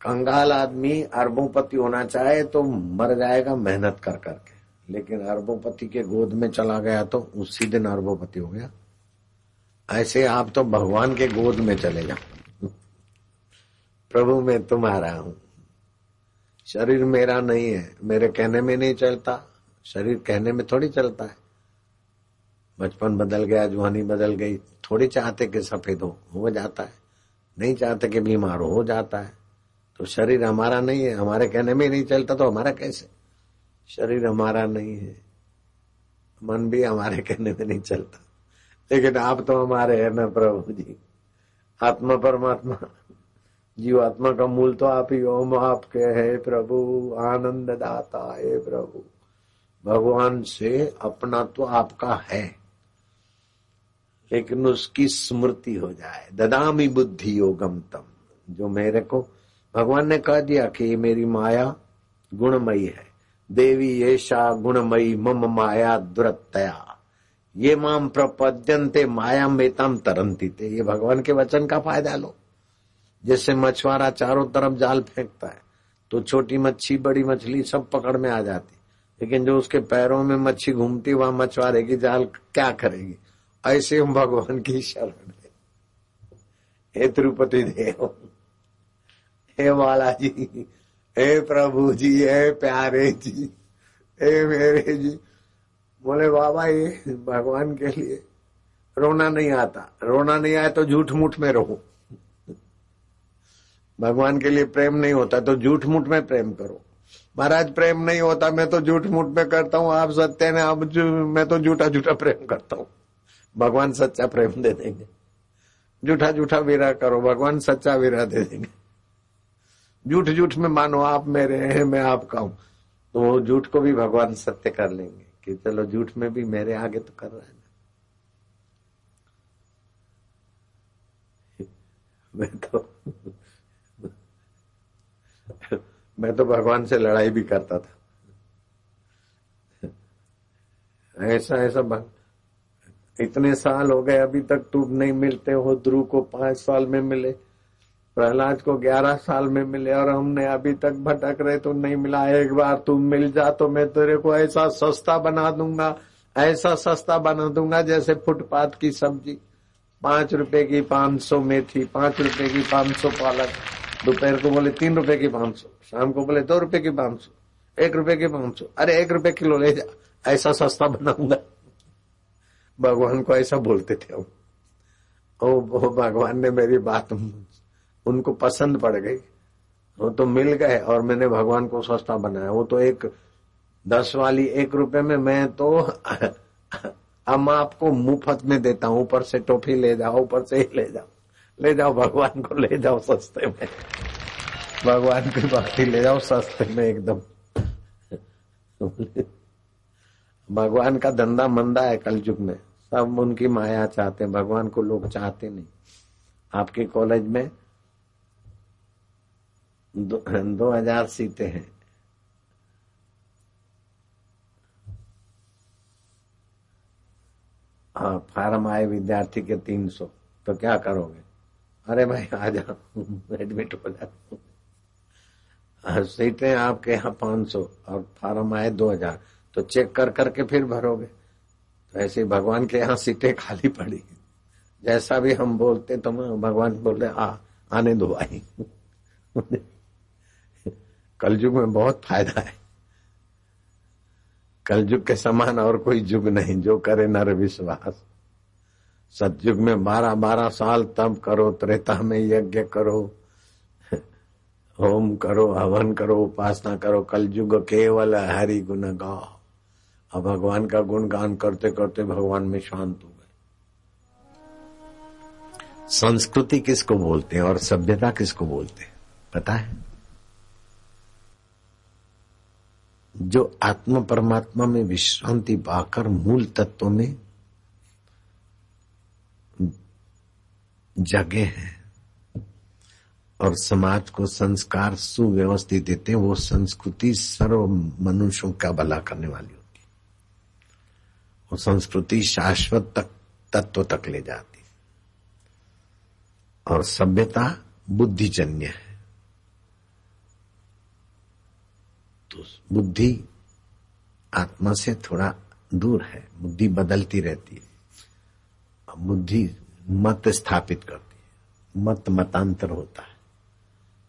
कंगाल आदमी अरबोपति होना चाहे तो मर जाएगा मेहनत कर करके। लेकिन अरबोपति के गोद में चला गया तो उसी दिन अरबोपति हो गया। ऐसे आप तो भगवान के गोद में चले जाओ। प्रभु मैं तुम्हारा हूँ। शरीर मेरा नहीं है। मेरे कहने में नहीं चलता। शरीर कहने में थोड़ी चलता है। बचपन बदल गया, जवानी बदल गई। थोड़ी चाहते कि सफ़ेद हो हो जाता है। नहीं चाहते कि बीमार हो जाता है। तो शरीर हमारा नहीं है, हमारे कहने में नहीं चलता तो हमारा कैसे? शरीर हमारा नहीं है। मन भी हमारे कहने में नहीं चलता। लेकिन आप तो हमारे हैं ना प्रभु जी। आत्मा परमात्मा। जीव आत्मा का मूल तो आप ही ओम आपके है प्रभु। आनंद दाता है प्रभु। भगवान से अपना तो आपका है। लेकिन उसकी स्मृति हो जाए। ददामी बुद्धि योगम तम। जो मेरे को भगवान ने कह दिया कि ये मेरी माया गुणमयी है। देवी येषा गुणमयी, मम माया दुरतया ये माम प्रपद्यंते माया मेताम तरंती थे ये भगवान के वचन का फ़ायदा लो। जैसे मछुआरा चारों तरफ़ जाल फेंकता है तो छोटी मच्छी, बड़ी मछली सब पकड़ में आ जाती। लेकिन जो उसके पैरों में मच्छी घूमती, वहाँ मछुआरे की जाल क्या करेगी? ऐसे हम भगवान की शरण है। हे तिरुपति देव। हे बालाजी, हे प्रभु जी, हे प्यारे जी, हे मेरे जी। बोले, बाबा, ये भगवान के लिए रोना नहीं आता। रोना नहीं आए तो झूठ मूठ में रहो भगवान के लिए प्रेम नहीं होता तो झूठ मूठ में प्रेम करो। महाराज, प्रेम नहीं होता, मैं तो झूठ मूठ में करता हूँ, आप सत्य ने आप मैं तो झूठा झूठा प्रेम करता हूँ। भगवान सच्चा प्रेम दे देंगे। झूठा झूठा विरा करो, भगवान सच्चा विरा दे देंगे। झूठ झूठ में मानो आप मेरे हैं, मैं आपका हूँ। तो वो झूठ को भी भगवान सत्य कर लेंगे कि चलो झूठ में भी मेरे आगे तो कर रहा है ना। मैं तो मैं तो भगवान से लड़ाई भी करता था। ऐसा ऐसा. इतने साल हो गए, अभी तक तुम नहीं मिलते हो, ध्रुव को पाँच साल में मिले। प्रहलाद को ग्यारह साल में मिले और हमने अभी तक भटक रहे तो नहीं मिला। एक बार तुम मिल जा तो मैं तेरे को ऐसा सस्ता बना दूँगा, ऐसा सस्ता बना दूँगा जैसे फुटपाथ की सब्ज़ी। पाँच रुपए की पाँच सौ मेथी, पाँच रुपए की पाँच सौ पालक। दोपहर को बोले तीन रुपए की पाँच सौ, शाम को बोले दो रुपए की पाँच सौ, एक रुपए की पाँच सौ। अरे एक रुपए किलो ले जा, ऐसा सस्ता बनाऊँगा। भगवान को ऐसा बोलते थे हम। ओ भगवान ने मेरी बात उनको पसंद पड़ गई। वो तो मिल गए और मैंने भगवान को सस्ता बनाया। वो तो एक दस वाली एक रुपए में मैं तो हम आपको मुफ़्त में देता हूँ। ऊपर से टोफी ले जाओ, ऊपर से ही ले जाओ। ले जाओ भगवान को, ले जाओ सस्ते में। भगवान की बात ले जाओ सस्ते में एकदम। भगवान का धंधा मंदा है कल युग में। सब उनकी माया चाहते हैं। भगवान को लोग चाहते नहीं। आपके कॉलेज में दो, हज़ार सीटें हैं। हाँ फार्म आए विद्यार्थी के तीन सौ तो क्या करोगे? अरे भाई आ जाओ एडमिट हो जाओ। हाँ, सीटें आपके यहाँ पाँच सौ और फार्म आए दो हज़ार तो चेक कर करके फिर भरोगे। तो ऐसे भगवान के यहाँ सीटें खाली पड़ी जैसा भी हम बोलते तो भगवान बोलते आ आने दो आई कलयुग में बहुत फ़ायदा है। कलयुग के समान और कोई युग नहीं, जो करे नर विश्वास। सतयुग में बारह बारह साल तब करो, त्रेता में यज्ञ करो, होम करो, हवन करो, उपासना करो। कलयुग केवल हरि गुण गाओ। अब भगवान का गुणगान करते करते भगवान में शांत हो गए। संस्कृति किसको बोलते हैं और सभ्यता किसको बोलते हैं? पता है? जो आत्म परमात्मा में विश्रांति पाकर मूल तत्व में जगे हैं और समाज को संस्कार सुव्यवस्थित देते हैं, वो संस्कृति सर्व मनुष्यों का भला करने वाली होती वो संस्कृति शाश्वत तक, तत्व तक ले जाती है। और सभ्यता बुद्धिजन्य है। तो बुद्धि आत्मा से थोड़ा दूर है, बुद्धि बदलती रहती है। बुद्धि मत स्थापित करती है, मत मतांतर होता है।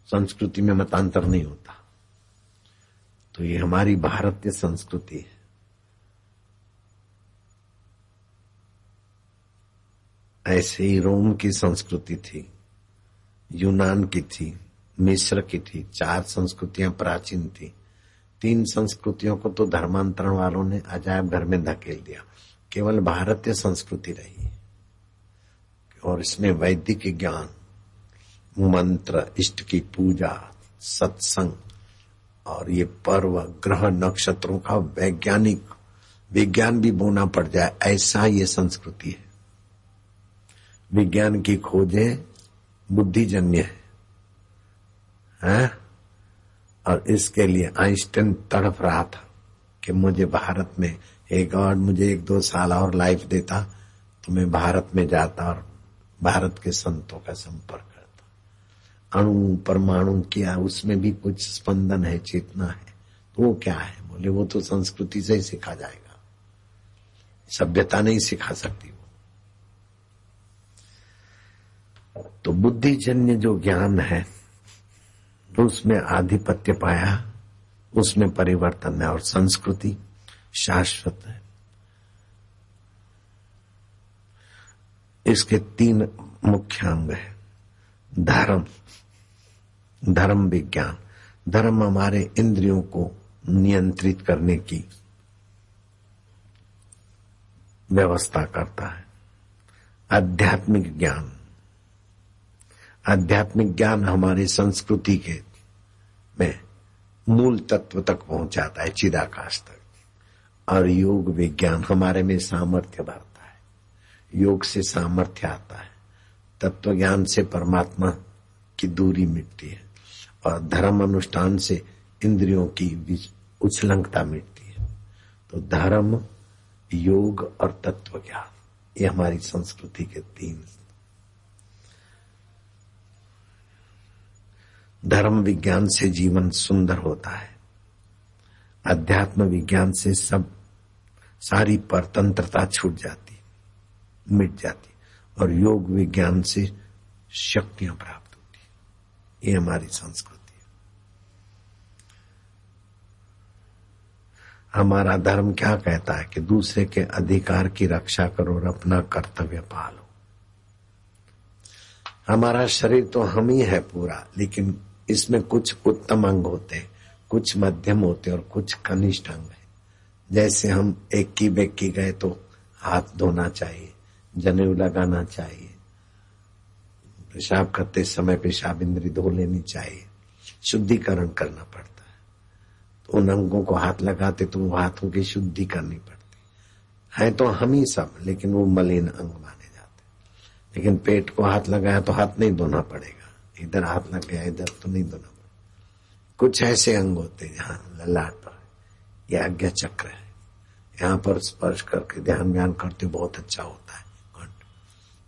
संस्कृति में मतांतर नहीं होता। तो ये हमारी भारतीय संस्कृति है। ऐसे ही रोम की संस्कृति थी, यूनान की थी, मिस्र की थी, चार संस्कृतियाँ प्राचीन थी। तीन संस्कृतियों को तो धर्मांतरण वालों ने अजायब घर में धकेल दिया। केवल भारतीय संस्कृति रही और इसमें वैदिक ज्ञान मंत्र इष्ट की पूजा सत्संग और ये पर्व ग्रह नक्षत्रों का वैज्ञानिक विज्ञान भी बोना पड़ जाए ऐसा ये संस्कृति है। विज्ञान की खोजें बुद्धिजन्य है, है? और इसके लिए आइंस्टाइन तड़प रहा था कि मुझे भारत में एक गॉड मुझे एक दो साल और लाइफ देता तो मैं भारत में जाता और भारत के संतों का संपर्क करता। अणु परमाणु किया, उसमें भी कुछ स्पंदन है, चेतना है तो वो क्या है? बोले, वो तो संस्कृति से ही सिखा जाएगा। सभ्यता नहीं सिखा सकती वो। तो बुद्धिजन्य जो ज्ञान है उसमें आधिपत्य पाया, उसमें परिवर्तन है और संस्कृति शाश्वत है। इसके तीन मुख्य अंग है। धर्म धर्म विज्ञान। धर्म हमारे इंद्रियों को नियंत्रित करने की व्यवस्था करता है। आध्यात्मिक ज्ञान आध्यात्मिक ज्ञान हमारी संस्कृति के में मूल तत्व तक पहुंचाता है, चिदाकाश तक। और योग विज्ञान हमारे में सामर्थ्य भरता है। योग से सामर्थ्य आता है। तत्व ज्ञान से परमात्मा की दूरी मिटती है। और धर्म अनुष्ठान से इंद्रियों की उछलंकता मिटती है। तो धर्म, योग और तत्व ज्ञान ये हमारी संस्कृति के तीन धर्म विज्ञान से जीवन सुंदर होता है। अध्यात्म विज्ञान से सब सारी परतंत्रता छूट जाती, मिट जाती और योग विज्ञान से शक्तियाँ प्राप्त होती। ये हमारी संस्कृति हमारा धर्म क्या कहता है कि दूसरे के अधिकार की रक्षा करो और अपना कर्तव्य पालो। हमारा शरीर तो हम ही है पूरा, लेकिन इसमें कुछ उत्तम अंग होते हैं, कुछ मध्यम होते हैं और कुछ कनिष्ठ अंग है। जैसे हम एक की बेकी गए तो हाथ धोना चाहिए, जनेऊ लगाना चाहिए। पेशाब करते समय पेशाब इंद्री धो लेनी चाहिए। शुद्धिकरण करना पड़ता है। तो उन अंगों को हाथ लगाते तो वो हाथों की शुद्धि करनी पड़ती। है तो हम ही सब, लेकिन वो मलिन अंग माने जाते लेकिन पेट को हाथ लगाया तो हाथ नहीं धोना पड़ेगा। इधर हाथ लग गया, इधर तो नहीं धोना कुछ ऐसे अंग होते हैं जहाँ ललाट पर यह आज्ञा चक्र है। यहाँ पर स्पर्श करके ध्यान व्यान करते बहुत अच्छा होता है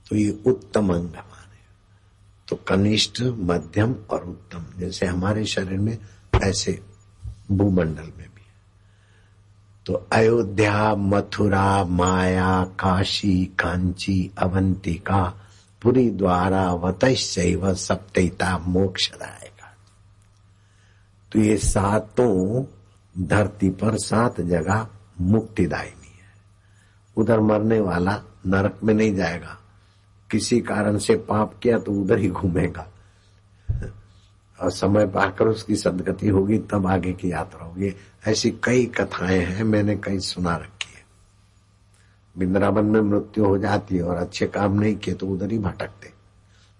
तो ये उत्तम अंग हमारे तो कनिष्ठ, मध्यम और उत्तम, जैसे हमारे शरीर में ऐसे भूमंडल में भी तो अयोध्या, मथुरा, माया, काशी, कांची, अवंतिका पुरी द्वारा वतैव सप्तता मोक्ष रहेगा तो ये सातों धरती पर सात जगह मुक्तिदायिनी है। उधर मरने वाला नरक में नहीं जाएगा। किसी कारण से पाप किया तो उधर ही घूमेगा। और समय पाकर उसकी सदगति होगी, तब आगे की यात्रा होगी। ऐसी कई कथाएँ हैं, मैंने कई सुना रखी। वृंदावन में मृत्यु हो जाती है और अच्छे काम नहीं किए तो उधर ही भटकते।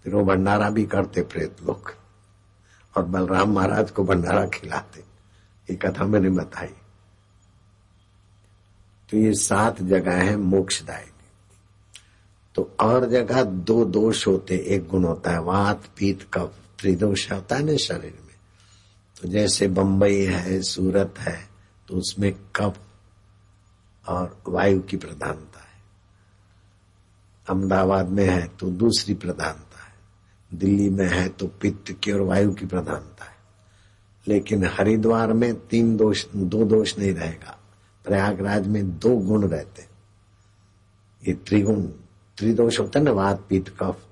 फिर वो भंडारा भी करते प्रेत लोग। और बलराम महाराज को भंडारा खिलाते। ये कथा मैंने बताई। तो ये सात जगह है मोक्षदायी तो और जगह दो दोष होते, एक गुण होता है, वात, पीत, कफ, त्रिदोष होता है ना शरीर में। तो जैसे बंबई है, सूरत है तो उसमें कफ और वायु की प्रधानता है। अहमदाबाद में है तो दूसरी प्रधानता है। दिल्ली में है तो पित्त की और वायु की प्रधानता है। लेकिन हरिद्वार में तीन दोष, दो दोष नहीं रहेगा। प्रयागराज में दो गुण रहते ये त्रिगुण, त्रिदोष होता है ना, वात, पीत, कफ।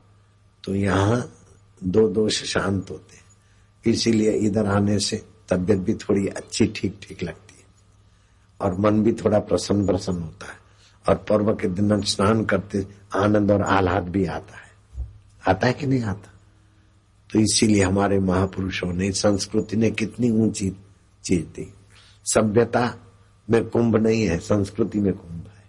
तो यहाँ दो दोष शांत होते हैं। इसीलिए इधर आने से तबियत भी थोड़ी अच्छी ठीक ठीक लगती और मन भी थोड़ा प्रसन्न प्रसन्न होता है। और पर्व के दिन स्नान करते, आनंद और आह्लाद भी आता है। आता है कि नहीं आता? तो इसीलिए हमारे महापुरुषों ने, संस्कृति ने कितनी ऊँची चीज़ दी। सभ्यता में कुंभ नहीं है, संस्कृति में कुंभ है।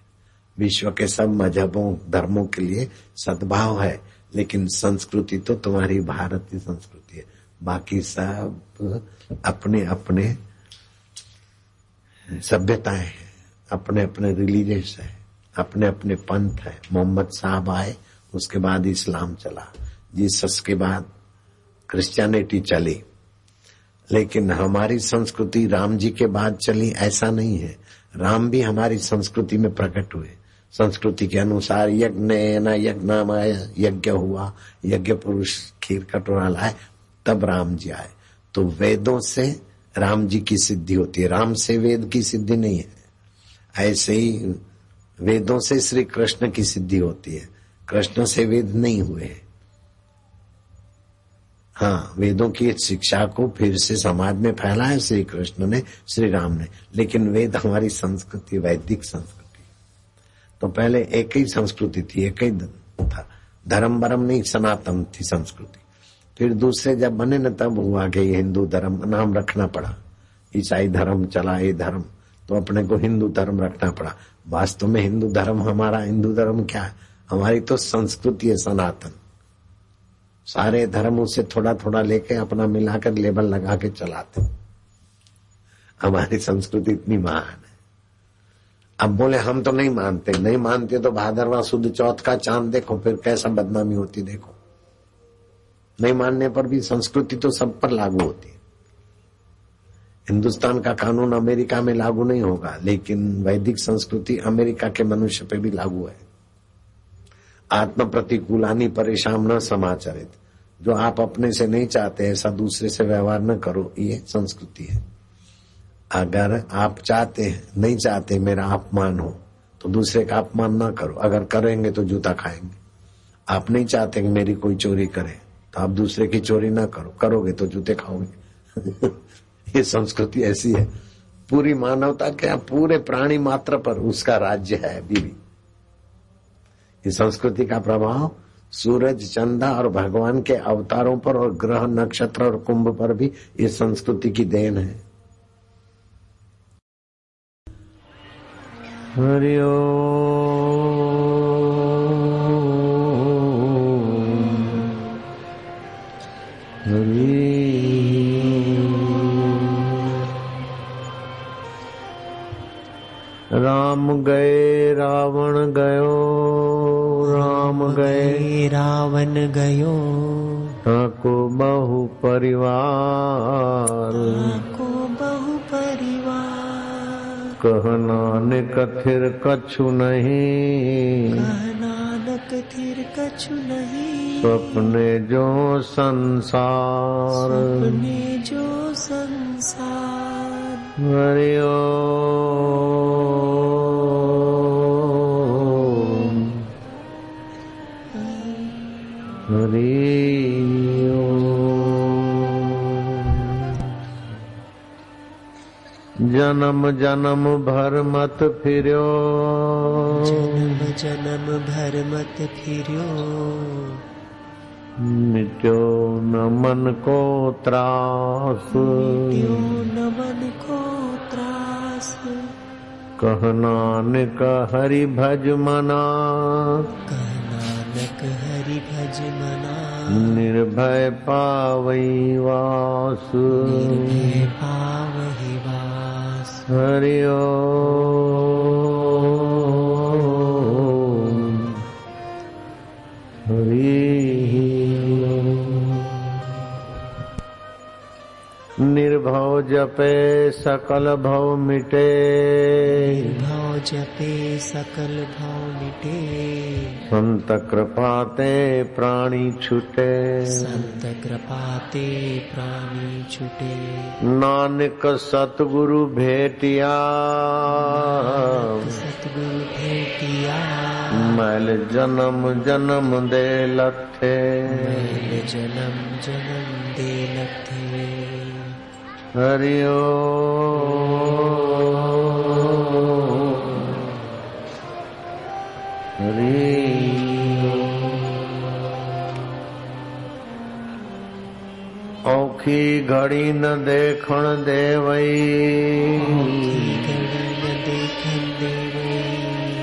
विश्व के सब मजहबों, धर्मों के लिए सद्भाव है, लेकिन संस्कृति तो तुम्हारी भारत की संस्कृति है। बाकी सब अपने अपने सभ्यताएँ हैं अपने अपने रिलीजियस है अपने अपने पंथ है। मोहम्मद साहब आए, उसके बाद इस्लाम चला। जीसस के बाद क्रिश्चियनिटी चली। लेकिन हमारी संस्कृति राम जी के बाद चली, ऐसा नहीं है। राम भी हमारी संस्कृति में प्रकट हुए। संस्कृति के अनुसार यज्ञ न यज्ञ यज्ञ हुआ, यज्ञ पुरुष खीर कटोरा लाए, तब राम जी आए। तो वेदों से राम जी की सिद्धि होती है। राम से वेद की सिद्धि नहीं है। ऐसे ही वेदों से श्री कृष्ण की सिद्धि होती है। कृष्ण से वेद नहीं हुए हाँ। वेदों की शिक्षा को फिर से समाज में फैलाया श्री कृष्ण ने, श्री राम ने। लेकिन वेद हमारी संस्कृति, वैदिक संस्कृति। तो पहले एक ही संस्कृति थी, एक ही था। धर्म बरम नहीं, सनातन थी संस्कृति। फिर दूसरे जब बने न तब हुआ कि हिंदू धर्म, नाम रखना पड़ा। ईसाई धर्म चला ये धर्म तो अपने को हिंदू धर्म रखना पड़ा। वास्तव में हिंदू धर्म हमारा, हिंदू धर्म क्या है? हमारी तो संस्कृति है सनातन। सारे धर्म उससे थोड़ा थोड़ा लेके अपना मिलाकर लेबल लगा के चलाते। हमारी संस्कृति इतनी महान है। अब बोले, हम तो नहीं मानते। नहीं मानते तो भादरवा शुद्ध चौथ का चाँद देखो, फिर कैसा बदनामी होती देखो। नहीं मानने पर भी संस्कृति तो सब पर लागू होती है। हिंदुस्तान का कानून अमेरिका में लागू नहीं होगा, लेकिन वैदिक संस्कृति अमेरिका के मनुष्य पे भी लागू है। आत्म प्रतिकूलानी परेशान न समाचरित। जो आप अपने से नहीं चाहते ऐसा दूसरे से व्यवहार न करो, ये संस्कृति है। अगर आप चाहते हैं, नहीं चाहते, मेरा अपमान हो तो दूसरे का अपमान ना करो। अगर करेंगे तो जूता खाएँगे। आप नहीं चाहते कि मेरी कोई चोरी करे। तो आप दूसरे की चोरी ना करो। करोगे तो जूते खाओगे। ये संस्कृति ऐसी है। पूरी मानवता के पूरे प्राणी मात्र पर उसका राज्य है भी। इस संस्कृति का प्रभाव सूरज, चंदा और भगवान के अवतारों पर और ग्रह, नक्षत्र और कुंभ पर भी इस संस्कृति की देन है। राम गए रावण गयो राम गए। रावण गयो। को बहु परिवार। को बहु परिवार। कह नानक थिर कछु नहीं। नानक थिर कछु नहीं। सपने जो संसार। सपने जो संसार। हरिओ जन्म जन्म भर मत फिरो जन्म जन्म भर मत फिरो मिट्यो न मन को त्रास। न मन को त्रास। कह नानक हरि भज मना। कह नानक हरि भज मना। निर्भय पावई वास। निर्भय पावहि वास। हरि निर्भव जपे सकल भव मिटे। भव जपे सकल भाव मिटे। संत कृपाते प्राणी छुटे। संत कृपाते प्राणी छुटे। नानक सतगुरु भेटिया। सतगुरु भेटिया। मैल जन्म जन्म दे लथे मैल जन्म जन्म दे हरिओ। औखी घड़ी न देखण देवई।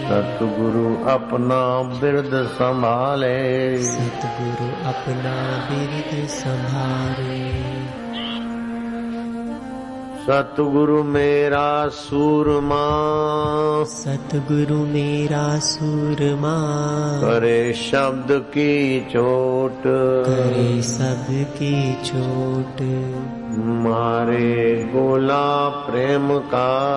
सतगुरु अपना बिरद संभाले। सतगुरु अपना बिरद संभारे सतगुरु मेरा सूरमा। सतगुरु मेरा सूरमा। करे शब्द की चोट। करे सबकी चोट। मारे गोला प्रेम का।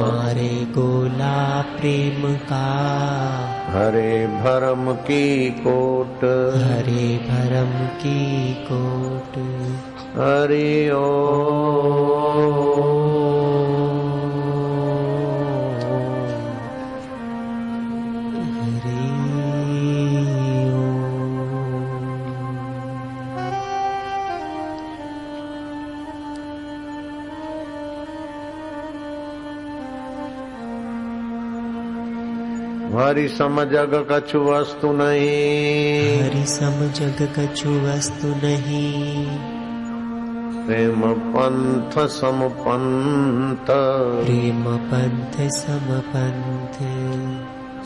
मारे गोला प्रेम का। हरे भरम की कोट। हरे भरम की कोट। हरि ओ। हरे हरि समझग कछु वस्तु नहीं। हरि सम जग कछु वस्तु नहीं प्रेम पंथ सम पंथ प्रेम पंथ सम पंथ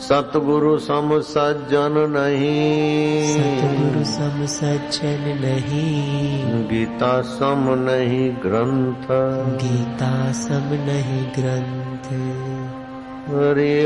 सतगुरु सम सज्जन नहीं। सतगुरु सम सज्जन नहीं। गीता सम नहीं ग्रंथ। गीता सम नहीं ग्रंथ। हरि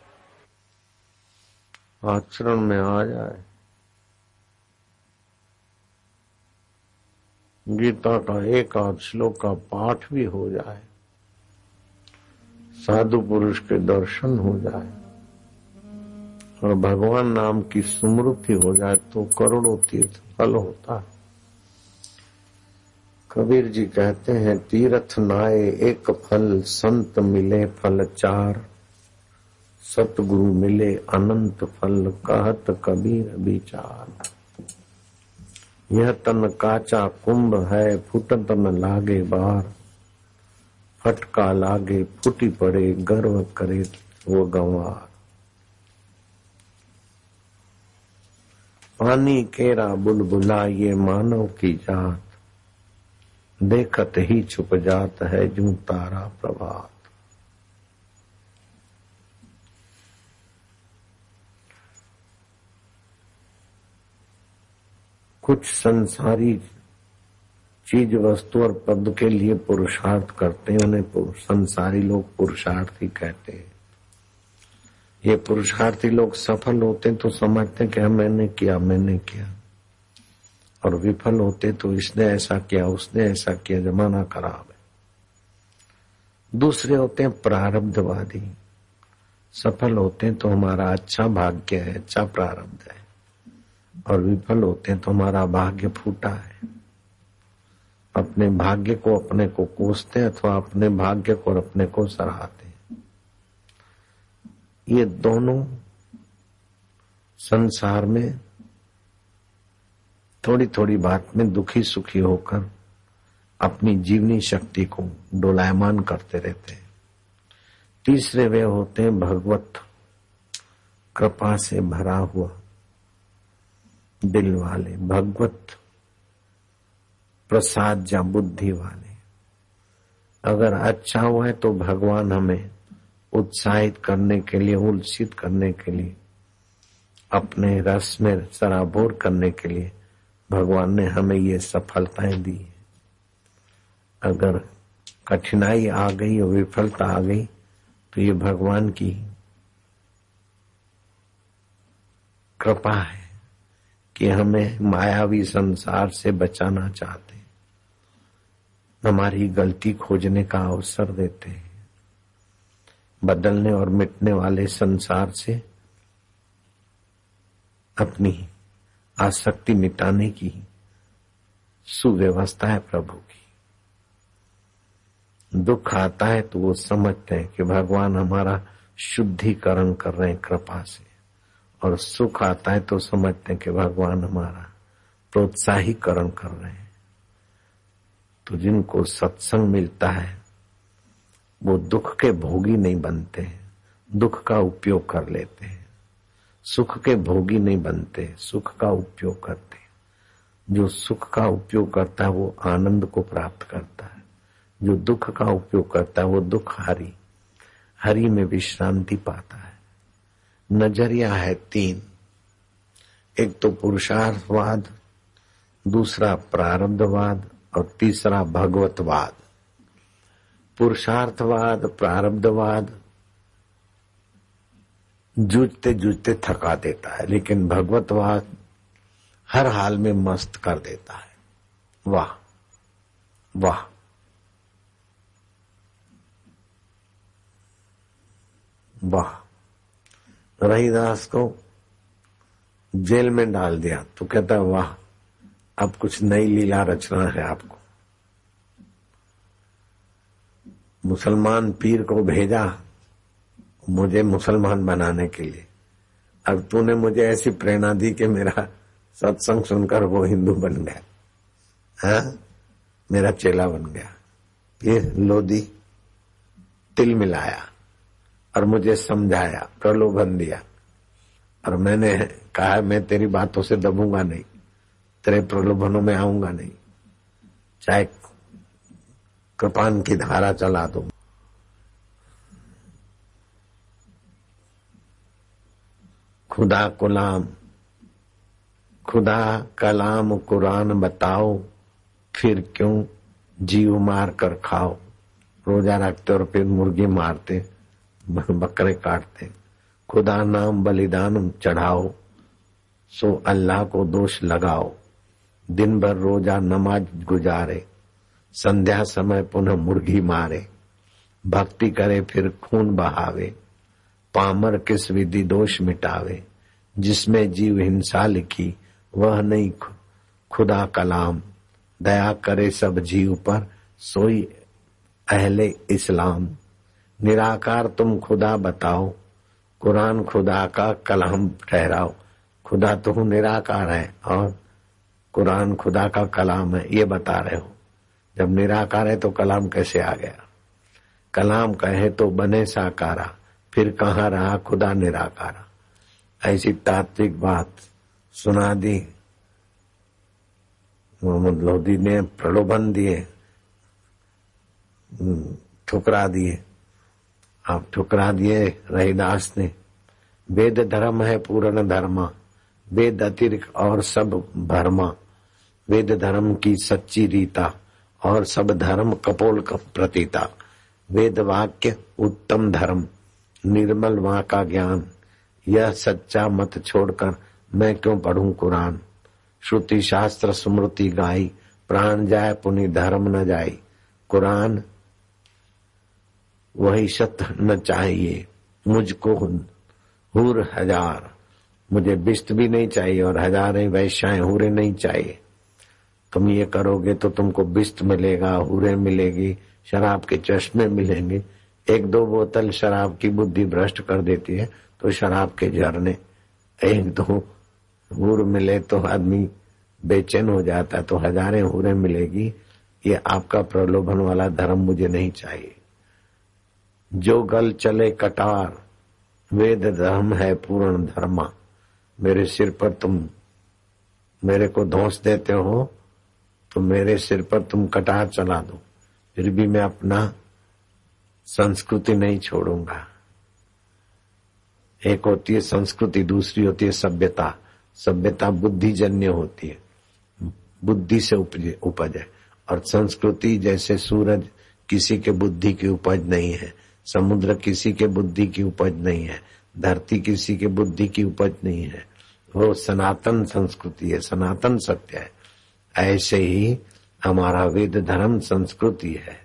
आचरण में आ जाए। गीता का एक आध श्लोक का पाठ भी हो जाए। साधु पुरुष के दर्शन हो जाए। और भगवान नाम की स्मृति हो जाए तो करोड़ों तीर्थ फल होता है। कबीर जी कहते हैं, तीर्थ नाए एक फल, संत मिले फल चार। सतगुरु मिले अनंत फल, कहत कबीर विचार। यह तन काचा कुंभ है फुटत न लागे बार। फटका लागे, फूटी पड़े, गर्व करे वो गंवार। पानी केरा बुलबुला ये मानव की जात। देखत ही छुप जात है जू तारा प्रभात कुछ संसारी चीज़ वस्तु और पद के लिए पुरुषार्थ करते हैं उन्हें संसारी लोग पुरुषार्थी कहते हैं। ये पुरुषार्थी लोग सफल होते तो समझते कि हाँ, मैंने किया मैंने किया। और विफल होते तो इसने ऐसा किया उसने ऐसा किया जमाना खराब है। दूसरे होते हैं प्रारब्धवादी। सफल होते तो हमारा अच्छा भाग्य है अच्छा प्रारब्ध है। और विफल होते हैं तो हमारा भाग्य फूटा है। अपने भाग्य को अपने को कोसते अथवा अपने भाग्य को और अपने को सराहते ये दोनों संसार में थोड़ी थोड़ी बात में दुखी सुखी होकर अपनी जीवनी शक्ति को डोलायमान करते रहते हैं। तीसरे वे होते हैं भगवत। कृपा से भरा हुआ। दिल वाले, भगवत प्रसाद या बुद्धि वाले। अगर अच्छा हुआ है तो भगवान हमें उत्साहित करने के लिए, उल्सित करने के लिए, अपने रस में सराबोर करने के लिए भगवान ने हमें ये सफलताएँ दी अगर कठिनाई आ गई और विफलता आ गई तो ये भगवान की कृपा है। कि हमें मायावी संसार से बचाना चाहते हमारी गलती खोजने का अवसर देते हैं। बदलने और मिटने वाले संसार से अपनी आसक्ति मिटाने की सुव्यवस्था है प्रभु की। दुख आता है तो वो समझते हैं कि भगवान हमारा शुद्धिकरण कर रहे हैं कृपा से। और सुख आता है तो समझते हैं कि भगवान हमारा प्रोत्साहीकरण कर रहे हैं। तो जिनको सत्संग मिलता है, वो दुख के भोगी नहीं बनते हैं। दुख का उपयोग कर लेते हैं। सुख के भोगी नहीं बनते, सुख का उपयोग करते जो सुख का उपयोग करता है, वो आनंद को प्राप्त करता है। जो दुख का उपयोग करता है, वो दुख हरी हरी में विश्रांति पाता है। नज़रिया है तीन। एक तो पुरुषार्थवाद, दूसरा प्रारब्धवाद और तीसरा भगवतवाद। पुरुषार्थवाद, प्रारब्धवाद जूझते जूझते थका देता है, लेकिन भगवतवाद हर हाल में मस्त कर देता है। वाह वाह। वाह। रहीदास को जेल में डाल दिया। तो कहता वाह, अब कुछ नई लीला रचना है आपको। मुसलमान पीर को भेजा मुझे मुसलमान बनाने के लिए। अब तूने मुझे ऐसी प्रेरणा दी कि मेरा सत्संग सुनकर वो हिंदू बन गया। हा? मेरा चेला बन गया। फिर लोदी तिल मिलाया। और मुझे समझाया, प्रलोभन दिया। और मैंने कहा, मैं तेरी बातों से दबूँगा नहीं, तेरे प्रलोभनों में आऊँगा नहीं। चाहे कृपान की धारा चला दो। खुदा कुलाम खुदा कलाम कुरान बताओ, फिर क्यों जीव मार कर खाओ? रोजा रखते और फिर मुर्गी मारते। बकरे काटते। खुदा नाम बलिदान चढ़ाओ, सो अल्लाह को दोष लगाओ। दिन भर रोजा नमाज़ गुजारे, संध्या समय पुनः मुर्गी मारे। भक्ति करे फिर खून बहावे, पामर किस विधि दोष मिटावे, जिसमें जीव हिंसा लिखी, वह नहीं खुदा कलाम। दया करे सब जीव पर, सोई अहले इस्लाम। निराकार तुम खुदा बताओ, कुरान खुदा का कलाम ठहराओ। खुदा तो निराकार है, और कुरान खुदा का कलाम है, ये बता रहे हो। जब निराकार है तो कलाम कैसे आ गया? कलाम कहे तो बने साकारा, फिर कहा रहा खुदा निराकारा? ऐसी तात्विक बात सुना दी। मोहम्मद लोधी ने प्रलोभन दिए ठुकरा दिए। आप ठुकरा दिए रहीदास ने। वेद धर्म है पूर्ण धर्म, वेद अतिरिक्त और सब भरमा। वेद धर्म की सच्ची रीता और सब धर्म कपोल प्रतीता। वेद वाक्य उत्तम धर्म, निर्मल वहाँ का ज्ञान। यह सच्चा मत छोड़कर मैं क्यों पढ़ूं कुरान? श्रुति शास्त्र स्मृति गाई, प्राण जाए पुनि धर्म न जाए कुरान वही सत्य न चाहिए। मुझको हूर हज़ार। मुझे बिस्त भी नहीं चाहिए और हजारें वैश्याएँ हूरे नहीं चाहिए। तुम ये करोगे तो तुमको बिस्त मिलेगा, हूरे मिलेगी, शराब के चश्मे मिलेंगे। एक दो बोतल शराब की बुद्धि भ्रष्ट कर देती है तो शराब के झरने एक दो हूर मिले तो आदमी बेचैन हो जाता तो हजारें हूरें मिलेगी। ये आपका प्रलोभन वाला धर्म मुझे नहीं चाहिए। जो गल चले कटार, वेद धर्म है पूर्ण धर्मा। मेरे सिर पर तुम मेरे को धोस देते हो तो मेरे सिर पर तुम कटार चला दो। फिर भी मैं अपना संस्कृति नहीं छोड़ूँगा। एक होती है संस्कृति, दूसरी होती है सभ्यता। सभ्यता बुद्धिजन्य होती है। बुद्धि से उपज है। और संस्कृति जैसे सूरज, किसी के बुद्धि की उपज नहीं है। समुद्र किसी के बुद्धि की उपज नहीं है, धरती किसी के बुद्धि की उपज नहीं है। वो सनातन संस्कृति है, सनातन सत्य है। ऐसे ही हमारा वेद धर्म संस्कृति है।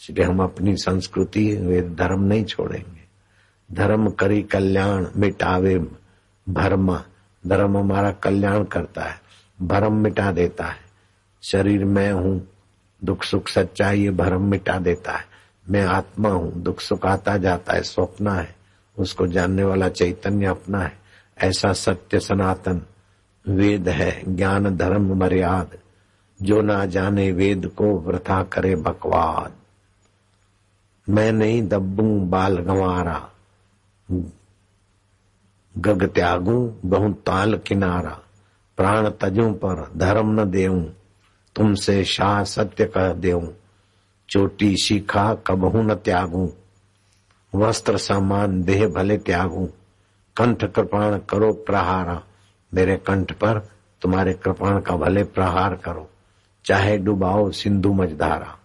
इसलिए हम अपनी संस्कृति वेद धर्म नहीं छोड़ेंगे। धर्म करी कल्याण मिटावे भरमा। धर्म हमारा कल्याण करता है, भरम मिटा देता है। शरीर मैं हूँ, दुख सुख सच्चाई ये भरम मिटा देता है। मैं आत्मा हूँ, दुख सुख आता जाता है, स्वप्न है, उसको जानने वाला चैतन्य अपना है। ऐसा सत्य सनातन वेद है, ज्ञान धर्म मर्याद, जो ना जाने वेद को वृथा करे बकवाद। मैं नहीं दब्बू बाल गंवारा, गग त्यागू बहु ताल किनारा, प्राण तजू पर धर्म न देऊ, तुमसे शाह सत्य कह देऊ। चोटी शिखा कबहू न त्यागू। वस्त्र सामान, देह भले त्यागू। कंठ कृपाण करो प्रहारा। मेरे कंठ पर तुम्हारे कृपाण का भले प्रहार करो। चाहे डुबाओ सिंधु मझधारा।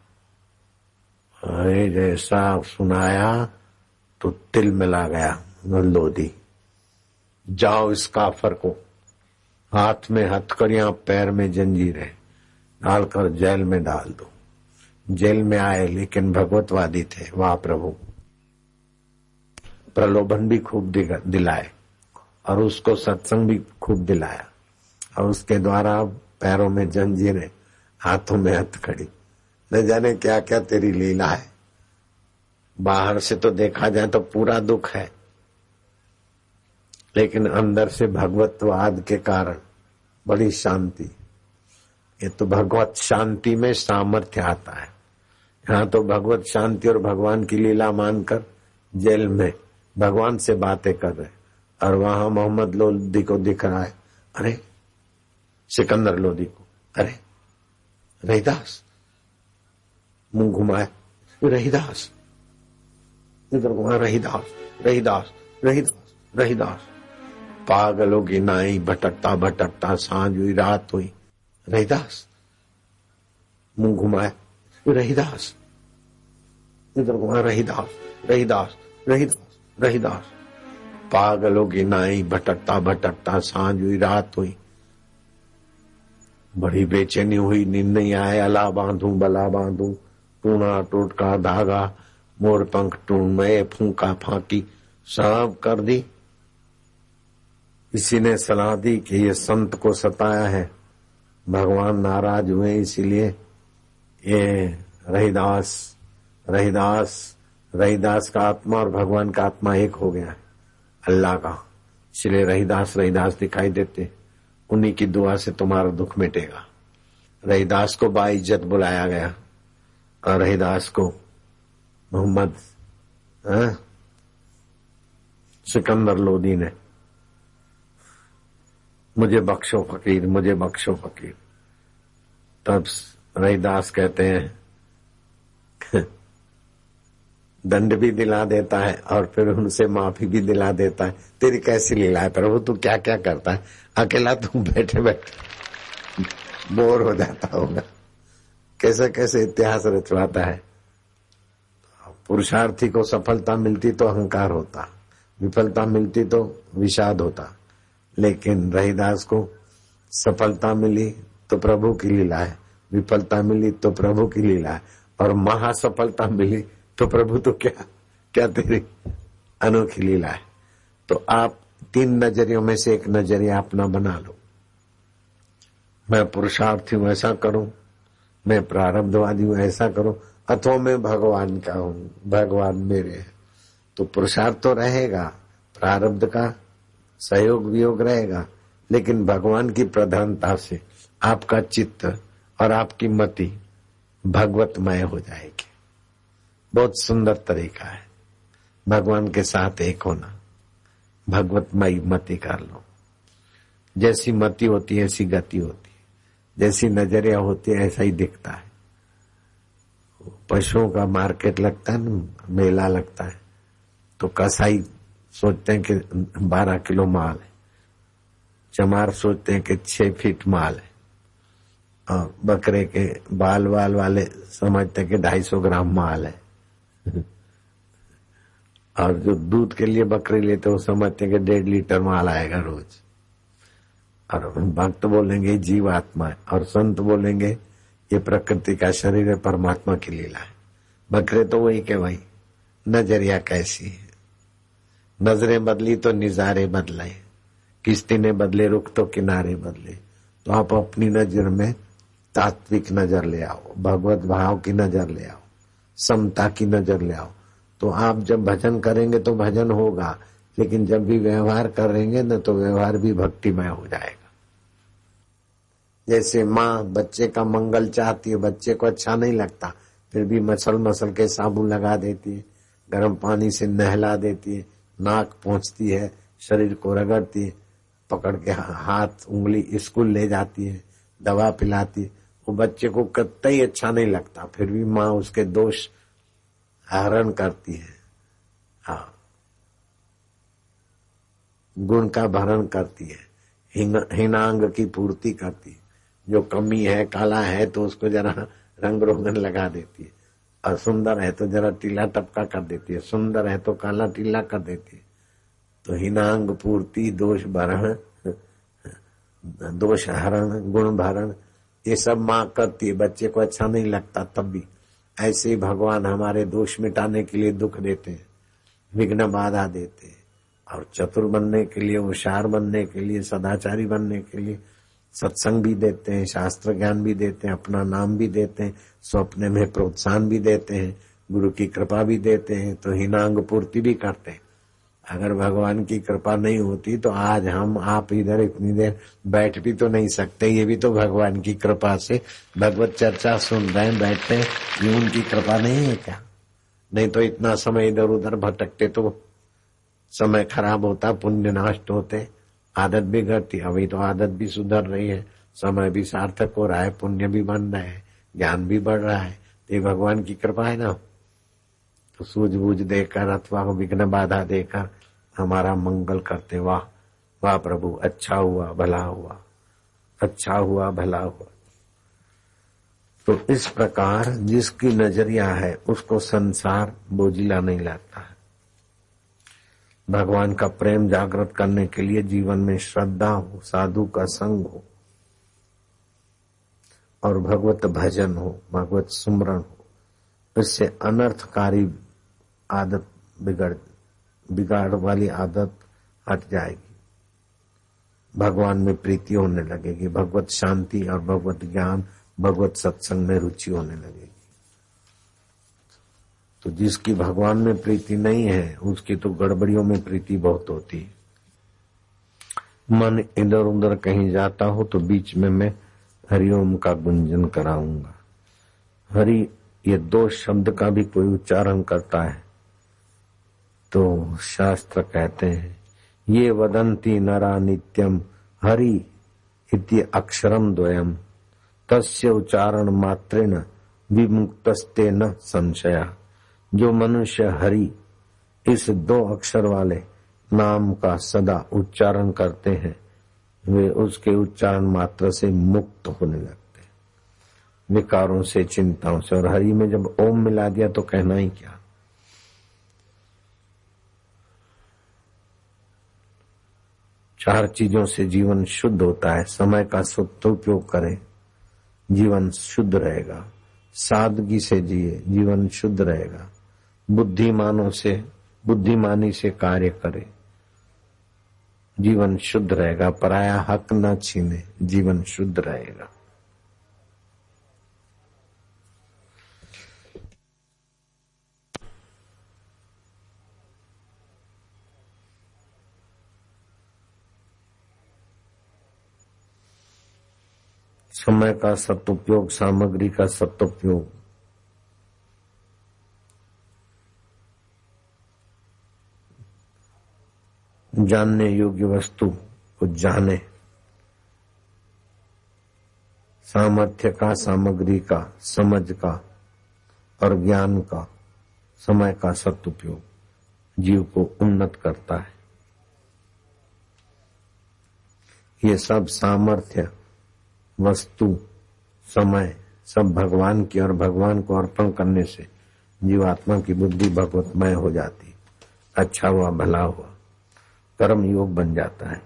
अरे जैसा सुनाया तो तिल मिला गया लोधी जाओ इस काफर को। हाथ में हथकड़ियाँ, पैर में जंजीरें। डालकर जेल में डाल दो। जेल में आए, लेकिन भगवतवादी थे, वाह प्रभु। प्रलोभन भी खूब दिलाए, और उसको सत्संग भी खूब दिलाया, और उसके द्वारा पैरों में जंजीरें हाथों में हथकड़ी न जाने क्या क्या तेरी लीला है। बाहर से तो देखा जाए तो पूरा दुख है, लेकिन अंदर से भगवतवाद के कारण बड़ी शांति। ये तो भगवत शांति में सामर्थ्य आता है। यहाँ तो भगवत शांति और भगवान की लीला मानकर जेल में भगवान से बातें कर रहे और वहाँ मोहम्मद लोधी को दिख रहा है। अरे, सिकंदर लोधी को। अरे, रहीदास। मुँह घुमाए। रहीदास। इधर घुमा, रहीदास रहीदास रहीदास रहीदास। पागलों की नाई भटकता भटकता साँझ हुई, रात हुई। रहीदास, मुँह घुमाए। रहीदास। इधर घुमा रहीदास रहीदास रहीदास रहीदास। पागलों की नाई, भटकता भटकता, साँझ हुई, रात हुई। बड़ी बेचैनी हुई, नींद नहीं आए, अला बांधू, बला बांधू। टूणा, टोटका, धागा, मोर पंख टूण में, फूका फाकी सब कर दी। इसी ने सलाह दी कि ये संत को सताया है। भगवान नाराज़ हुए इसीलिए ये रहीदास रहीदास रहीदास का आत्मा और भगवान का आत्मा एक हो गया है। अल्लाह का। इसलिए रहीदास रहीदास दिखाई देते। उन्हीं की दुआ से तुम्हारा दुख मिटेगा। रहीदास को बाइज्जत बुलाया गया। और रहीदास को मोहम्मद हाँ, सिकंदर लोदी ने मुझे बख्शो फकीर मुझे बख्शो फकीर। तब रहीदास कहते हैं। दंड भी दिला देता है और फिर उनसे माफ़ी भी दिला देता है। तेरी कैसी लीला है प्रभु तू क्या क्या करता है? अकेला तू बैठे बैठे बोर हो जाता होगा। कैसे कैसे इतिहास रचवाता है। पुरुषार्थी को सफलता मिलती तो अहंकार होता, विफलता मिलती तो विषाद होता। लेकिन रहीदास को सफलता मिली तो प्रभु की लीला है। विफलता मिली तो प्रभु की लीला है। और महासफलता मिली तो प्रभु तो क्या क्या तेरी अनोखी लीला है। तो आप तीन नजरियों में से एक नज़रिया अपना बना लो। मैं पुरुषार्थी हूँ, ऐसा करूँ। मैं प्रारब्धवादी हूँ, ऐसा करूँ। अथवा मैं भगवान का हूँ, भगवान मेरे है। तो पुरुषार्थ तो रहेगा, प्रारब्ध का सहयोग वियोग रहेगा, लेकिन भगवान की प्रधानता से आपका चित्त और आपकी मति भगवतमय हो जाएगी। बहुत सुंदर तरीका है। भगवान के साथ एक होना। भगवतमय मति कर लो। जैसी मति होती है, ऐसी गति होती है। जैसी नज़रिया होती है, ऐसा ही दिखता है। पशुओं का मार्केट लगता है ना, मेला लगता है। तो कसाई सोचते हैं कि बारह किलो माल है। चमार सोचते हैं कि छह फीट माल है। बकरे के बाल वाल वाले समझते कि ढाई सौ ग्राम माल है। और जो दूध के लिए बकरे लेते वो समझते कि डेढ़ लीटर माल आएगा रोज। और भक्त बोलेंगे जीव आत्मा है। और संत बोलेंगे, ये प्रकृति का शरीर है, परमात्मा की लीला है। बकरे तो वही के वही। नज़रिया कैसी है? नज़रें बदली तो निजारे बदले। किस्ती ने बदले, रुख तो किनारे बदले। तो आप अपनी नज़र में तात्विक नज़र ले आओ, भगवत भाव की नज़र ले आओ, समता की नज़र ले आओ। तो आप जब भजन करेंगे तो भजन होगा, लेकिन जब भी व्यवहार करेंगे ना तो व्यवहार भी भक्तिमय हो जाएगा। जैसे माँ बच्चे का मंगल चाहती है, बच्चे को अच्छा नहीं लगता, फिर भी मसल मसल के साबुन लगा देती है, गर्म पानी से नहला देती है, नाक पहुँचती है, शरीर को रगड़ती है, पकड़ के हाथ, उंगली स्कूल ले जाती है, दवा पिलाती है। वो बच्चे को कतई अच्छा नहीं लगता, फिर भी माँ उसके दोष हरण करती है। हाँ। गुण का भरण करती है हिनांग की पूर्ति करती है। जो कमी है, काला है तो उसको जरा रंग रोगन लगा देती है। और सुंदर है तो जरा टीला टपका कर देती है। सुंदर है तो काला टीला कर देती है। तो हिनांग, पूर्ति, दोष भरण, दोष हरण गुण भरण ये सब माँ करती है, बच्चे को अच्छा नहीं लगता तब भी। ऐसे ही भगवान हमारे दोष मिटाने के लिए दुख देते हैं, विघ्न बाधा देते हैं। और चतुर बनने के लिए, होशियार बनने के लिए, सदाचारी बनने के लिए सत्संग भी देते हैं, शास्त्र ज्ञान भी देते हैं, अपना नाम भी देते हैं, स्वप्न में प्रोत्साहन भी देते हैं, गुरु की कृपा भी देते हैं तो हिनांग पूर्ति भी करते हैं। अगर भगवान की कृपा नहीं होती तो आज हम आप इधर इतनी देर बैठ भी तो नहीं सकते, ये भी तो भगवान की कृपा से भगवत चर्चा सुन रहे हैं, बैठते हैं, ये उनकी कृपा नहीं है क्या? नहीं तो इतना समय इधर उधर भटकते तो समय खराब होता, पुण्य नष्ट होते, आदत भी घटती अभी तो आदत भी सुधर रही है, समय भी सार्थक हो रहा है, पुण्य भी बन रहा है, ज्ञान भी बढ़ रहा है तो ये भगवान की कृपा है ना? तो सूझबूझ देकर अथवा विघ्न बाधा देकर हमारा मंगल करते, वाह वाह प्रभु अच्छा हुआ, भला हुआ अच्छा हुआ, भला हुआ। तो इस प्रकार जिसकी नज़रिया है, उसको संसार बोझिला नहीं लगता है। भगवान का प्रेम जागृत करने के लिए जीवन में श्रद्धा हो, साधु का संग हो, और भगवत भजन हो, भगवत सुमरण हो, इससे अनर्थकारी आदत बिगड़ बिगाड़ वाली आदत हट जाएगी। भगवान में प्रीति होने लगेगी, भगवत शांति और भगवत ज्ञान, भगवत सत्संग में रुचि होने लगेगी। तो जिसकी भगवान में प्रीति नहीं है, उसकी तो गड़बड़ियों में प्रीति बहुत होती है। मन इधर उधर कहीं जाता हो तो बीच में मैं हरिओम का गुंजन कराऊँगा। हरि, ये दो शब्द का भी कोई उच्चारण करता है। तो शास्त्र कहते हैं, ये वदंती नरा नित्यम हरि इति अक्षरम द्वयम तस्य उच्चारण मात्रेण विमुक्तस्ते न संशया। जो मनुष्य हरि, इस दो अक्षर वाले नाम का सदा उच्चारण करते हैं, वे उसके उच्चारण मात्र से मुक्त होने लगते विकारों से, चिंताओं से, और हरि में जब ओम मिला दिया तो कहना ही क्या? चार चीज़ों से जीवन शुद्ध होता है। समय का उपयोग करें। जीवन शुद्ध रहेगा। सादगी से जिए, जीवन शुद्ध रहेगा। बुद्धिमानों से, बुद्धिमानी से कार्य करे। जीवन शुद्ध रहेगा। पराया हक न छीने, जीवन शुद्ध रहेगा। समय का सदुपयोग, सामग्री का सदुपयोग। जानने योग्य वस्तु को जाने। सामर्थ्य का, सामग्री का, समझ का और ज्ञान का समय का सदुपयोग जीव को उन्नत करता है। ये सब सामर्थ्य वस्तु, समय, सब भगवान की और भगवान को अर्पण करने से जीवात्मा की बुद्धि भगवतमय हो जाती। अच्छा हुआ, भला हुआ। कर्म योग बन जाता है।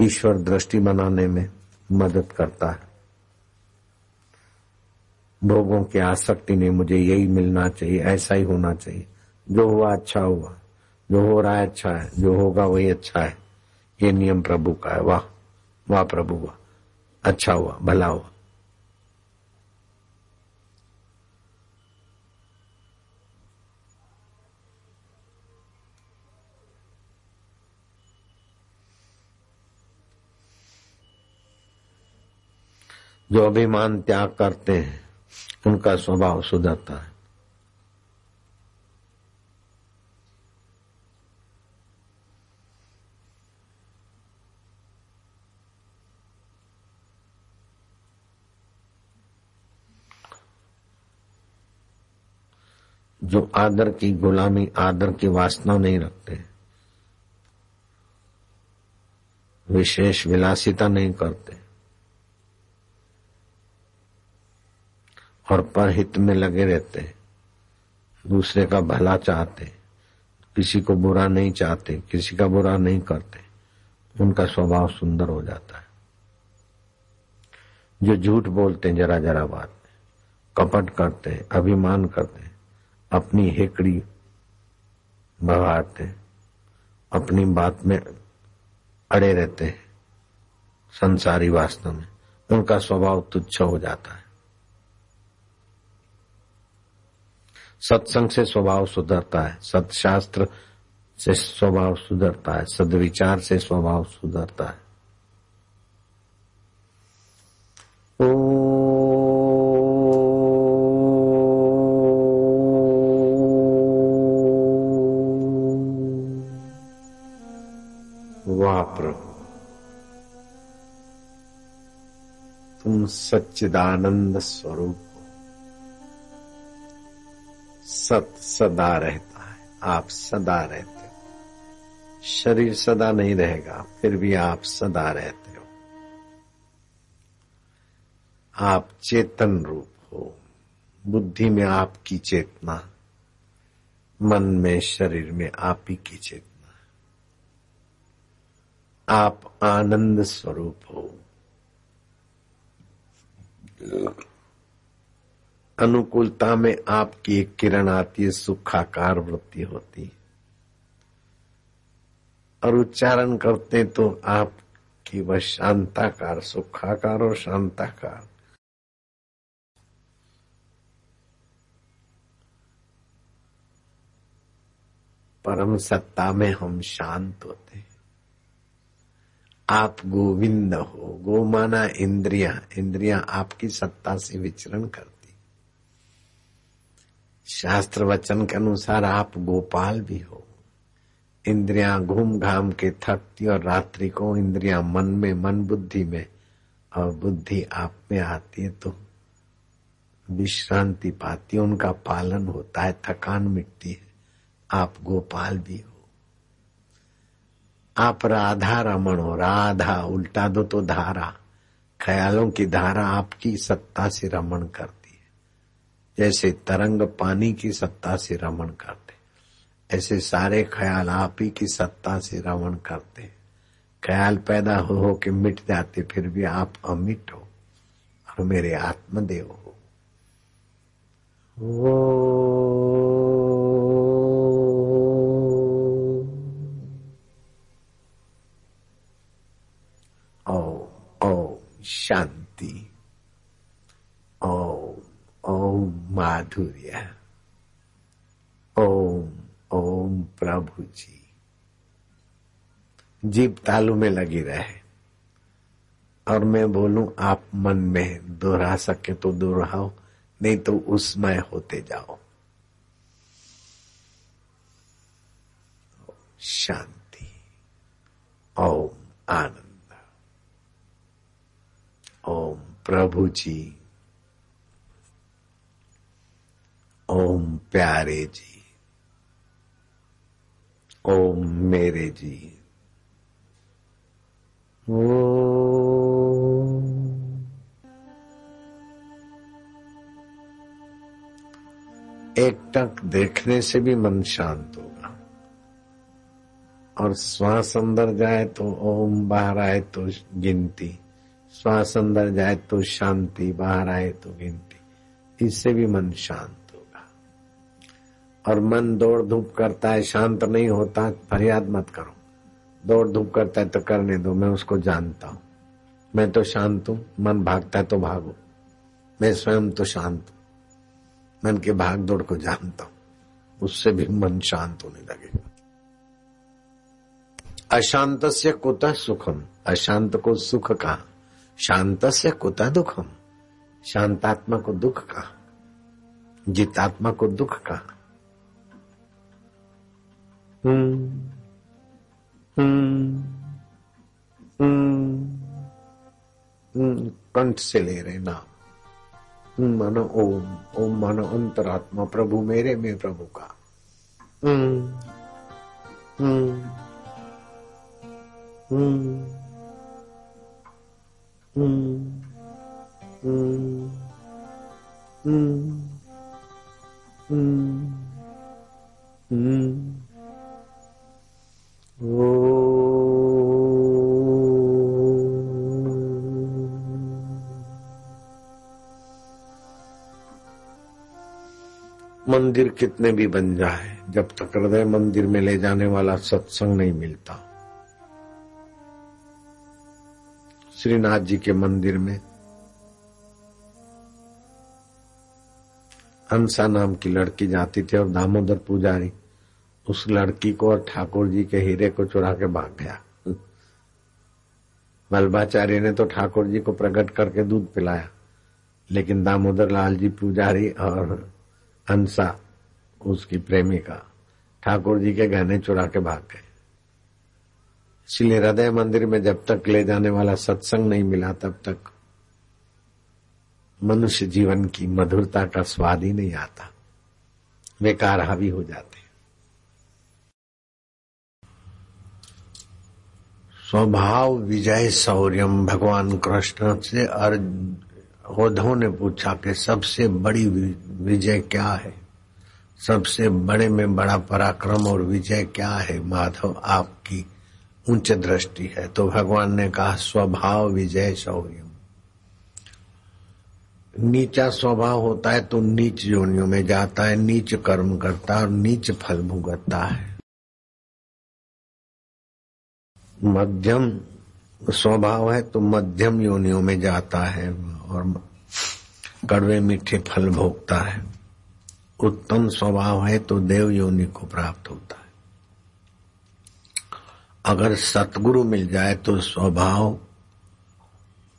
ईश्वर दृष्टि बनाने में मदद करता है। भोगों की आसक्ति ने मुझे यही मिलना चाहिए, ऐसा ही होना चाहिए। जो हुआ अच्छा हुआ, जो हो रहा है अच्छा है, जो होगा वही अच्छा है। ये नियम प्रभु का है, वाह। वाह प्रभु वाह अच्छा हुआ, भला हुआ। जो अभिमान त्याग करते हैं, उनका स्वभाव सुधरता है। जो आदर की गुलामी, आदर की वासना नहीं रखते। विशेष विलासिता नहीं करते। और परहित में लगे रहते। दूसरे का भला चाहते। किसी को बुरा नहीं चाहते, किसी का बुरा नहीं करते। उनका स्वभाव सुंदर हो जाता है। जो झूठ बोलते हैं, जरा जरा बात। कपट करते हैं, अभिमान करते हैं। अपनी हेकड़ी बढ़ाते अपनी बात में अड़े रहते हैं, संसारी वास्तव में। उनका स्वभाव तुच्छ हो जाता है। सत्संग से स्वभाव सुधरता है, सत्शास्त्र से स्वभाव सुधरता है, सदविचार से स्वभाव सुधरता है। सच्चिदानंद स्वरूप हो। सत सदा रहता है, आप सदा रहते हो। शरीर सदा नहीं रहेगा, फिर भी आप सदा रहते हो। आप चेतन रूप हो, बुद्धि में आपकी चेतना, मन में, शरीर में आप ही की चेतना। आप आनंद स्वरूप हो। अनुकूलता में आपकी एक किरण आती है, सुखाकार वृत्ति होती है। और उच्चारण करते तो आपकी वह शांताकार, सुखाकार और शांताकार। परम सत्ता में हम शांत होते हैं। आप गोविंद हो गो माना इंद्रिया इंद्रिया आपकी सत्ता से विचरण करती। शास्त्र वचन के अनुसार आप गोपाल भी हो। इंद्रिया घूम घाम के थकती और रात्रि को इंद्रिया मन में, मन बुद्धि में और बुद्धि आप में आती है तो विश्रांति पाती है, उनका पालन होता है, थकान मिटती है। आप गोपाल भी हो। आप राधा रमण हो राधा, उल्टा दो तो धारा। ख्यालों की धारा आपकी सत्ता से रमण करती है। जैसे तरंग पानी की सत्ता से रमण करते ऐसे सारे ख्याल आप ही की सत्ता से रमण करते ख्याल पैदा हो हो के मिट जाते, फिर भी आप अमिट हो और मेरे आत्मदेव हो। वो शांति। ओम ओम माधुर्य। ओम ओम प्रभु जी जीप तालू में लगी रहे। और मैं बोलूँ, आप मन में दोहरा सके तो दोहराओ, नहीं तो उसमय होते जाओ। शांति। ओम आनंद। प्रभु जी। ओम प्यारे जी। ओम मेरे जी। ओ एक टक देखने से भी मन शांत होगा। और श्वास अंदर जाए तो ओम, बाहर आए तो गिनती। श्वास अंदर जाए तो शांति, बाहर आए तो गिनती। इससे भी मन शांत होगा। और मन दौड़ धूप करता है, शांत नहीं होता, फरियाद मत करो। दौड़ धूप करता है तो करने दो, मैं उसको जानता हूँ। मैं तो शांत हूँ, मन भागता है तो भागो। मैं स्वयं तो शांत हूँ। मन के भाग दौड़ को जानता हूँ। उससे भी मन शांत होने लगेगा। अशांत से कुतः सुखम? अशांत को सुख कहा? शांत से कुतः दुखम? शांतात्मा को दुख का? जितात्मा को दुख कहा हम्म हम्म हम्म कंठ से ले रहे नाम। मानो ओम ओम मानो अंतरात्मा, प्रभु मेरे, में प्रभु का। हम्म हम्म मंदिर कितने भी बन जाए, जब तक हृदय मंदिर में ले जाने वाला सत्संग नहीं मिलता। श्रीनाथ जी के मंदिर में। हंसा नाम की लड़की जाती थी और दामोदर पुजारी उस लड़की को और ठाकुर जी के हीरे को चुरा के भाग गया। वल्भाचार्य ने तो ठाकुर जी को प्रकट करके दूध पिलाया, लेकिन दामोदर लाल जी पुजारी और हंसा, उसकी प्रेमिका, ठाकुर जी के गहने चुरा के भाग गए। इसलिए हृदय मंदिर में जब तक ले जाने वाला सत्संग नहीं मिला तब तक मनुष्य जीवन की मधुरता का स्वाद ही नहीं आता। बेकार हावी हो जाते स्वभाव विजय शौर्यम भगवान कृष्ण से उद्धव ने पूछा कि सबसे बड़ी विजय क्या है? सबसे बड़े में बड़ा पराक्रम और विजय क्या है? माधव, आपकी उच्च दृष्टि है। तो भगवान ने कहा, स्वभाव विजय शौर्य। नीचा स्वभाव होता है तो नीच योनियों में जाता है, नीच कर्म करता है और नीच फल भुगतता है। मध्यम स्वभाव है तो मध्यम योनियों में जाता है और कड़वे मीठे फल भोगता है। उत्तम स्वभाव है तो देव योनि को प्राप्त होता है। अगर सतगुरु मिल जाए तो स्वभाव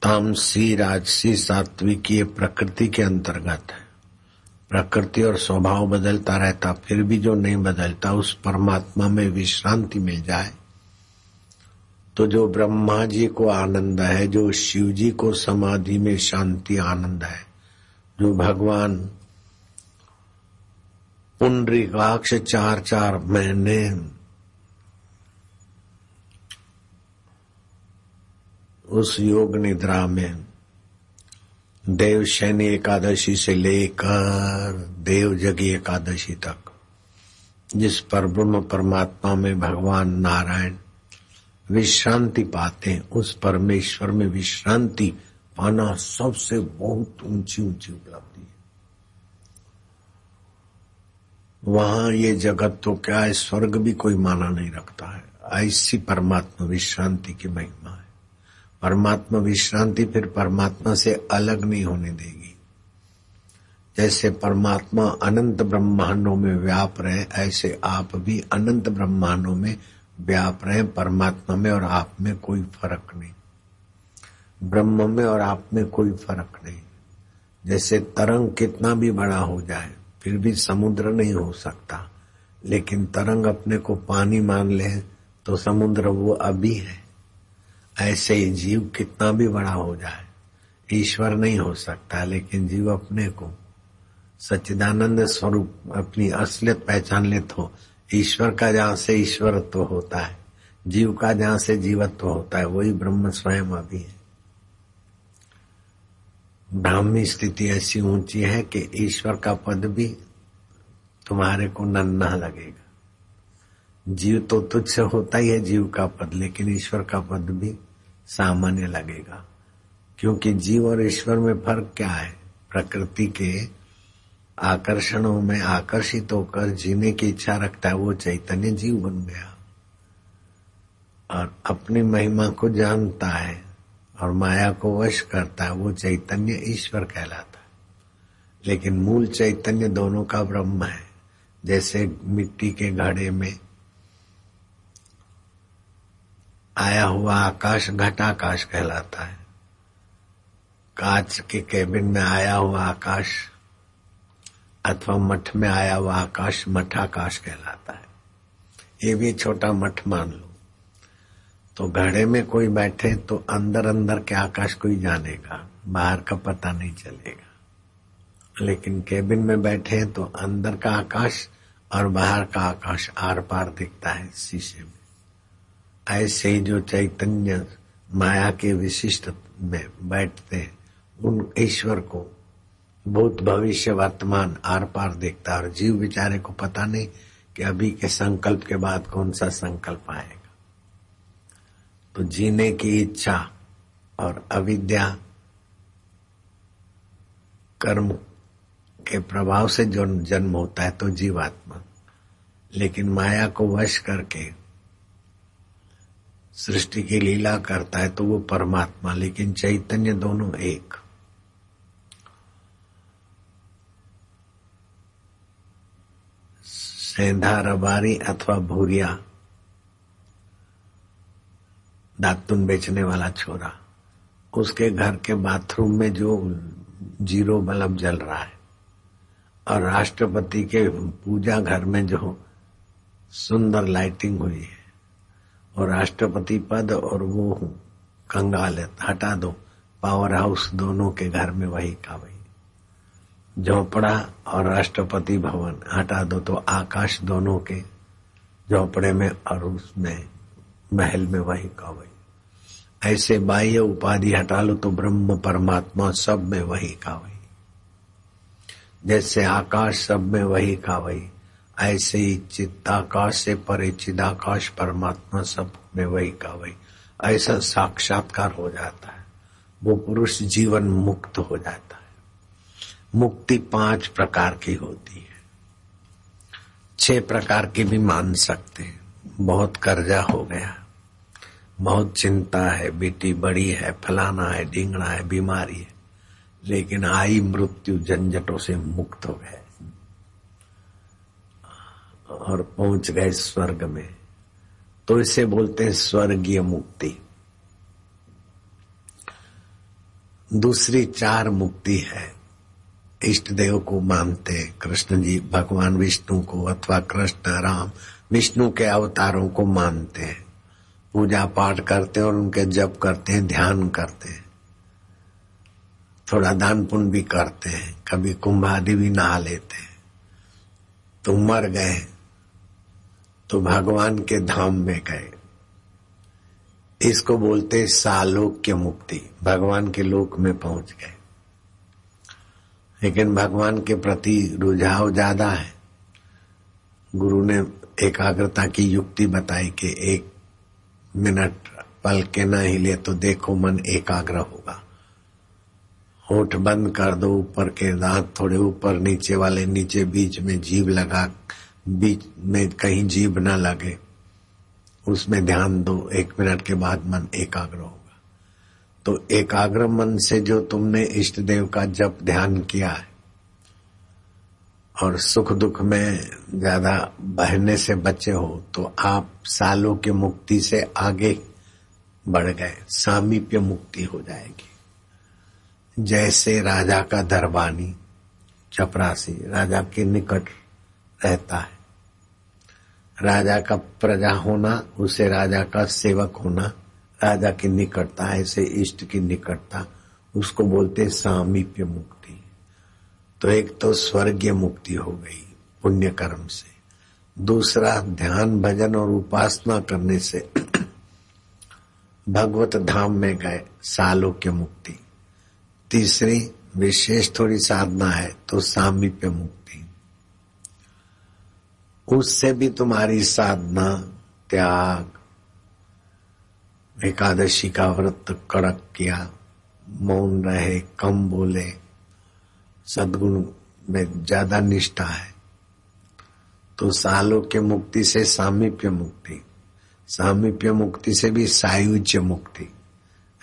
तामसी राजसी सात्विकी प्रकृति के अंतर्गत है। प्रकृति और स्वभाव बदलता रहता, फिर भी जो नहीं बदलता, उस परमात्मा में विश्रांति मिल जाए। तो जो ब्रह्मा जी को आनंद है, जो शिव जी को समाधि में शांति आनंद है, जो भगवान पुंडरीकाक्ष चार चार महीने उस योग निद्रा में देव शनि एकादशी से लेकर देव जगी एकादशी तक, जिस पर ब्रह्म परमात्मा में भगवान नारायण विश्रांति पाते हैं उस परमेश्वर में विश्रांति पाना सबसे बहुत ऊँची ऊँची उपलब्धि है। वहाँ ये जगत तो क्या है, स्वर्ग भी कोई माना नहीं रखता है। ऐसी परमात्मा विश्रांति की महिमा है। परमात्मा विश्रांति फिर परमात्मा से अलग नहीं होने देगी। जैसे परमात्मा अनंत ब्रह्मांडों में व्याप रहे, ऐसे आप भी अनंत ब्रह्मांडों में व्याप रहे, परमात्मा में और आप में कोई फ़र्क नहीं। ब्रह्म में और आप में कोई फ़र्क नहीं। जैसे तरंग कितना भी बड़ा हो जाए, फिर भी समुद्र नहीं हो सकता। लेकिन तरंग अपने को पानी मान ले तो समुद्र वो अभी है। ऐसे ही जीव कितना भी बड़ा हो जाए, ईश्वर नहीं हो सकता, लेकिन जीव अपने को सच्चिदानंद स्वरूप, अपनी असलियत पहचान ले तो ईश्वर का जहाँ से ईश्वरत्व तो होता है, जीव का जहाँ से जीवत्व तो होता है, वही ब्रह्म स्वयं अभी है। ब्राह्मी स्थिति ऐसी ऊँची है कि ईश्वर का पद भी तुम्हारे को नन्ना लगेगा। जीव तो तुच्छ होता ही है, जीव का पद, लेकिन ईश्वर का पद भी सामान्य लगेगा। क्योंकि जीव और ईश्वर में फ़र्क क्या है? प्रकृति के आकर्षणों में आकर्षित होकर जीने की इच्छा रखता है, वो चैतन्य जीव बन गया। और अपनी महिमा को जानता है और माया को वश करता है, वो चैतन्य ईश्वर कहलाता है। लेकिन मूल चैतन्य दोनों का ब्रह्म है। जैसे मिट्टी के घड़े में आया हुआ आकाश घटाकाश कहलाता है। कांच के केबिन में आया हुआ आकाश अथवा मठ में आया हुआ आकाश मठाकाश कहलाता है। ये भी छोटा मठ मान लो। तो घड़े में कोई बैठे तो अंदर अंदर के आकाश कोई जानेगा, बाहर का पता नहीं चलेगा। लेकिन केबिन में बैठे तो अंदर का आकाश और बाहर का आकाश आर पार दिखता है शीशे में। ऐसे ही जो चैतन्य माया के विशिष्ट में बैठते हैं, उन ईश्वर को भूत भविष्य वर्तमान आर पार देखता और जीव बेचारे को पता नहीं कि अभी के संकल्प के बाद कौन सा संकल्प आएगा। तो जीने की इच्छा और अविद्या कर्म के प्रभाव से जो जन्म होता है तो जीवात्मा। लेकिन माया को वश करके सृष्टि की लीला करता है तो वो परमात्मा, लेकिन चैतन्य दोनों एक। सेंधा रबारी अथवा भूरिया, दातुन बेचने वाला छोरा, उसके घर के बाथरूम में जो ज़ीरो बल्ब जल रहा है, और राष्ट्रपति के पूजा घर में जो सुंदर लाइटिंग हुई है और राष्ट्रपति पद और वो कंगाल हटा दो। पावर हाउस दोनों के घर में वही का वही। झोपड़ा और राष्ट्रपति भवन, हटा दो। तो आकाश दोनों के झोपड़े में और उसमें, महल में वही का वही। ऐसे बाह्य उपाधि हटा लो तो ब्रह्म परमात्मा सब में वही का वही। जैसे आकाश सब में वही का वही। ऐसे ही चित्ताकाश से परे चिदाकाश परमात्मा सब में वही का वही। ऐसा साक्षात्कार हो जाता है। वो पुरुष जीवन मुक्त हो जाता है। मुक्ति पाँच प्रकार की होती है। छह प्रकार की भी मान सकते हैं। बहुत कर्जा हो गया। बहुत चिंता है। बेटी बड़ी है, फलाना है ढींगना है, बीमारी है। लेकिन आई मृत्यु झंझटों से मुक्त हो गए और पहुँच गए स्वर्ग में। तो इसे बोलते हैं स्वर्गीय मुक्ति। दूसरी चार मुक्ति है। इष्ट देव को मानते कृष्ण जी भगवान विष्णु को अथवा कृष्ण राम, विष्णु के अवतारों को मानते हैं। पूजा पाठ करते हैं और उनके जप करते हैं, ध्यान करते हैं। थोड़ा दान पुण्य भी करते हैं, कभी कुंभ आदि भी नहा लेते हैं। तो मर गए तो भगवान के धाम में गए। इसको बोलते सालोक्य मुक्ति। भगवान के लोक में पहुँच गए। लेकिन भगवान के प्रति रुझाव ज़्यादा है। गुरु ने एकाग्रता की युक्ति बताई कि एक मिनट पल के न हिले तो देखो मन एकाग्र होगा। होठ बंद कर दो, ऊपर के दांत थोड़े ऊपर, नीचे वाले, नीचे बीच में जीव लगा बीच में कहीं जीभ न लगे, उसमें ध्यान दो, एक मिनट के बाद मन एकाग्र होगा। तो एकाग्र मन से जो तुमने इष्ट देव का जप ध्यान किया है, और सुख दुख में ज़्यादा बहने से बचे हो तो आप सालों के मुक्ति से आगे बढ़ गए, सामीप्य मुक्ति हो जाएगी। जैसे राजा का दरबानी, चपरासी, राजा के निकट रहता है राजा का प्रजा होना, उसे राजा का सेवक होना, राजा की निकटता, ऐसे इष्ट की निकटता, उसको बोलते सामीप्य मुक्ति। तो एक तो स्वर्गीय मुक्ति हो गई पुण्य कर्म से। दूसरा, ध्यान, भजन और उपासना करने से भगवत धाम में गए सालोक्य मुक्ति। तीसरी, विशेष थोड़ी साधना है तो सामीप्य मुक्ति। उससे भी तुम्हारी साधना, त्याग, एकादशी का व्रत कड़क किया, मौन रहे, कम बोले, सदगुण में ज़्यादा निष्ठा है। तो सालों के मुक्ति से सामीप्य मुक्ति सामीप्य मुक्ति से भी सायुज्य मुक्ति,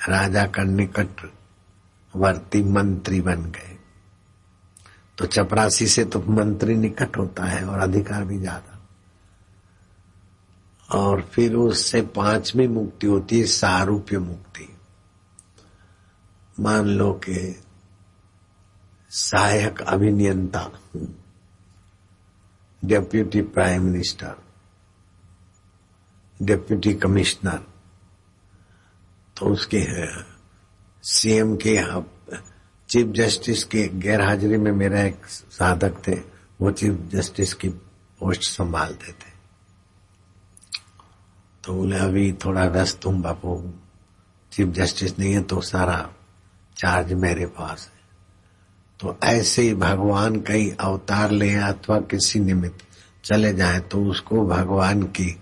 राजा का निकट वर्ती मंत्री बन गए। तो चपरासी से तो मंत्री निकट होता है और अधिकार भी ज़्यादा। और फिर उससे पांचवी मुक्ति होती है, सारूप्य मुक्ति। मान लो कि सहायक अभिनियंता deputy prime minister, deputy commissioner तो उसके सीएम के चीफ जस्टिस के गैर हाजिरी में मेरा एक साधक थे, वो चीफ जस्टिस की पोस्ट संभालते थे तो बोले, अभी थोड़ा व्यस्त तुम बापू, चीफ जस्टिस नहीं है तो सारा चार्ज मेरे पास है। तो ऐसे ही भगवान कई अवतार ले अथवा किसी निमित्त चले जाए तो उसको भगवान की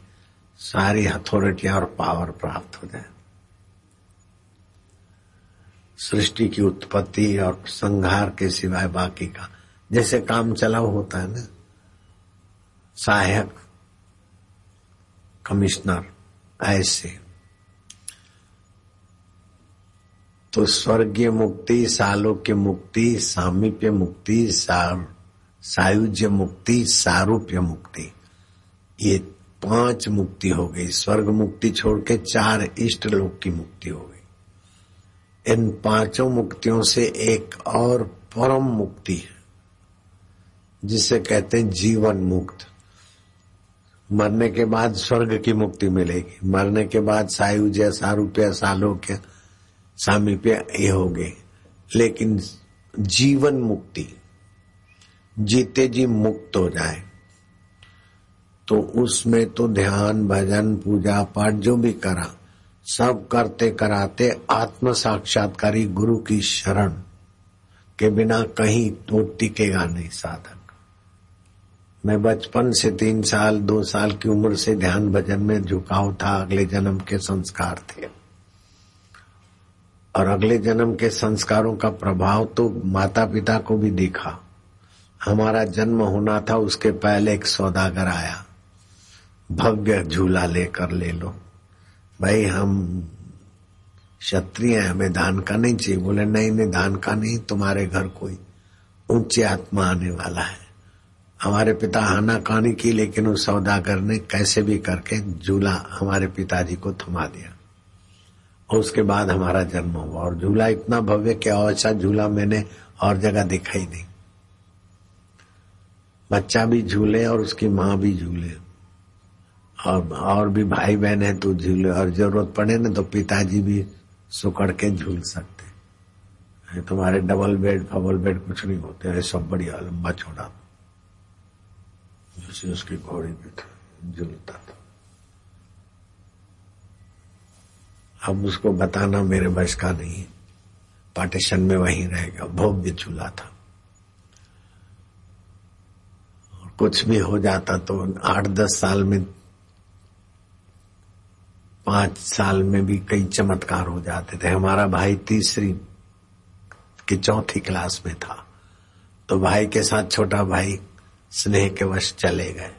सारी अथॉरिटी और पावर प्राप्त हो जाए। सृष्टि की उत्पत्ति और संहार के सिवाय बाकी का। जैसे काम चलाओ होता है ना, सहायक, कमिश्नर, ऐसे। तो स्वर्गीय मुक्ति, सालोक्य मुक्ति, सामीप्य मुक्ति, सार, सायुज्य मुक्ति, सारूप्य मुक्ति। ये पाँच मुक्ति हो गई। स्वर्ग मुक्ति छोड़ के चार इष्ट लोक की मुक्ति हो गई। इन पाँचों मुक्तियों से एक और परम मुक्ति है, जिसे कहते हैं जीवन मुक्त। मरने के बाद स्वर्ग की मुक्ति मिलेगी। मरने के बाद सायुज्य, सारूप्य, सालोक्य, सामीप्य ये हो गए। लेकिन जीवन मुक्ति, जीते जी मुक्त हो जाए तो उसमें तो ध्यान, भजन, पूजा पाठ जो भी करा सब करते कराते आत्म साक्षात्कारी गुरु की शरण के बिना कहीं तो टिकेगा नहीं साधक। मैं बचपन से तीन साल, दो साल की उम्र से ध्यान भजन में झुकाव था, अगले जन्म के संस्कार थे। और अगले जन्म के संस्कारों का प्रभाव तो माता पिता को भी दिखा। हमारा जन्म होना था, उसके पहले एक सौदागर आया। भव्य झूला लेकर ले लो। भाई, हम क्षत्रिय हैं, हमें धान का नहीं चाहिए। बोले, नहीं नहीं धान का नहीं, तुम्हारे घर कोई ऊँचे आत्मा आने वाला है। हमारे पिता हाना कहानी की, लेकिन उस सौदागर ने कैसे भी करके झूला हमारे पिताजी को थमा दिया। और उसके बाद हमारा जन्म हुआ। और झूला इतना भव्य कि ऐसा झूला मैंने और जगह दिखाई नहीं। बच्चा भी झूले और उसकी माँ भी झूले। और और भी भाई बहन है तो झूले, और ज़रूरत पड़े ना तो पिताजी भी सुकड़ के झूल सकते तुम्हारे डबल बेड फबल बेड कुछ नहीं होते सब बढ़िया लंबा छोड़ा जैसे उसकी घोड़ी पे झूलता था। अब उसको बताना मेरे बस का नहीं पार्टीशन में वहीं रहेगा भव्य झूला था। कुछ भी हो जाता तो आठ दस साल में पाँच साल में भी कई चमत्कार हो जाते थे। हमारा भाई तीसरी की चौथी क्लास में था। तो भाई के साथ छोटा भाई स्नेह के वश चले गए।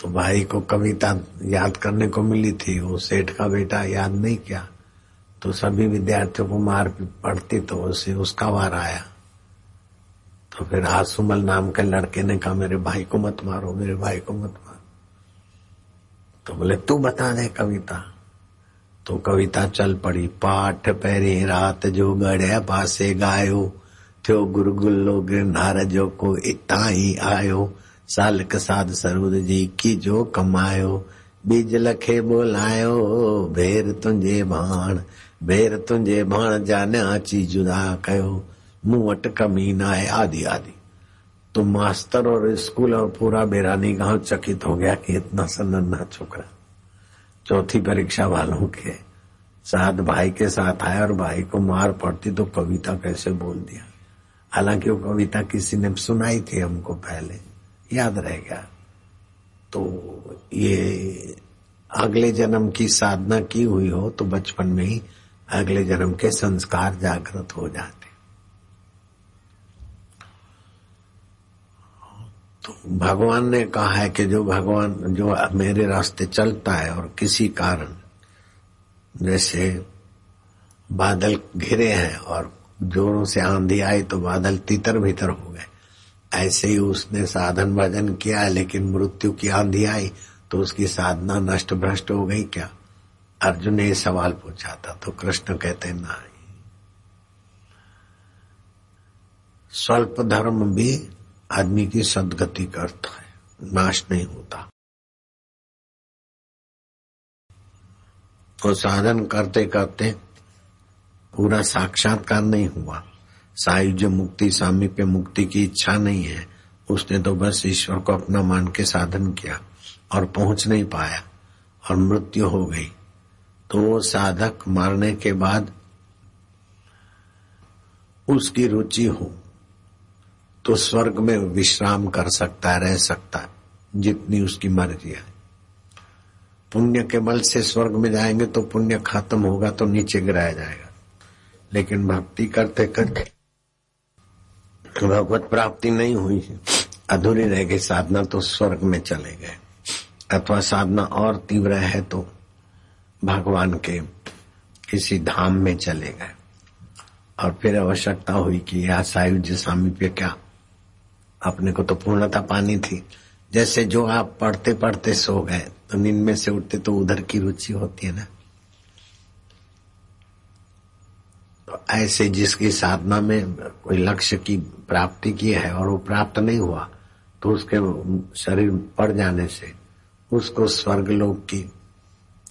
तो भाई को कविता याद करने को मिली थी। वो सेठ का बेटा याद नहीं किया। तो सभी विद्यार्थियों को मार पड़ती तो उसे उसका वार आया। तो फिर आसुमल नाम के लड़के ने कहा, मेरे भाई को मत मारो, मेरे भाई को मत मारो तो बोले, तू बता दे कविता। तो कविता चल पड़ी, पाठ पैरी रात जो गढ़े पासे गायो थियो गुरगुल्लो गिरनार जो को इता ही आयो। सालक साध सरूद जी की जो कमायो, बीज लखे बोलायो, भेर तुंहिंजे भाण, भेर तुंहिंजे भाण जाने आची जुदा कयो। मूं वटि कमी न आदि आदि तो मास्टर और स्कूल और पूरा बेरानी गाँव चकित हो गया कि इतना सन्ना छोकरा चौथी परीक्षा वालों के साथ भाई के साथ आया और भाई को मार पड़ती तो कविता कैसे बोल दिया। हालाँकि वो कविता किसी ने सुनाई थी हमको पहले। याद रह गया। तो ये अगले जन्म की साधना की हुई हो तो बचपन में ही अगले जन्म के संस्कार जागृत हो जाते तो भगवान ने कहा है कि जो भगवान, जो मेरे रास्ते चलता है और किसी कारण, जैसे बादल घिरे हैं और जोरों से आंधी आई तो बादल तितर भीतर हो गए। ऐसे ही उसने साधन भजन किया लेकिन मृत्यु की आंधी आई तो उसकी साधना नष्ट भ्रष्ट हो गई क्या? अर्जुन ने सवाल पूछा था तो कृष्ण कहते ना स्वल्प धर्म भी आदमी की सदगति का अर्थ है, नाश नहीं होता। तो साधन करते करते पूरा साक्षात्कार नहीं हुआ। सायुज्य मुक्ति सामीप्य मुक्ति की इच्छा नहीं है, उसने तो बस ईश्वर को अपना मान के साधन किया और पहुँच नहीं पाया और मृत्यु हो गई। तो वो साधक मारने के बाद उसकी रुचि हो। तो स्वर्ग में विश्राम कर सकता है रह सकता है, जितनी उसकी मर्ज़ी है। पुण्य के बल से स्वर्ग में जाएँगे तो पुण्य खत्म होगा तो नीचे गिराया जाएगा। लेकिन भक्ति करते करते भगवत प्राप्ति नहीं हुई। अधूरी रह गई साधना तो स्वर्ग में चले गए। अथवा साधना और तीव्र है तो भगवान के किसी धाम में चले गए। और फिर आवश्यकता हुई कि यह सायुज स्वामी पे क्या अपने को तो पूर्णता पानी थी। जैसे जो आप पढ़ते पढ़ते सो गए तो नींद में से उठते तो उधर की रुचि होती है ना। तो ऐसे जिसकी साधना में कोई लक्ष्य की प्राप्ति की है और वो प्राप्त नहीं हुआ तो उसके शरीर पड़ जाने से उसको स्वर्ग लोक की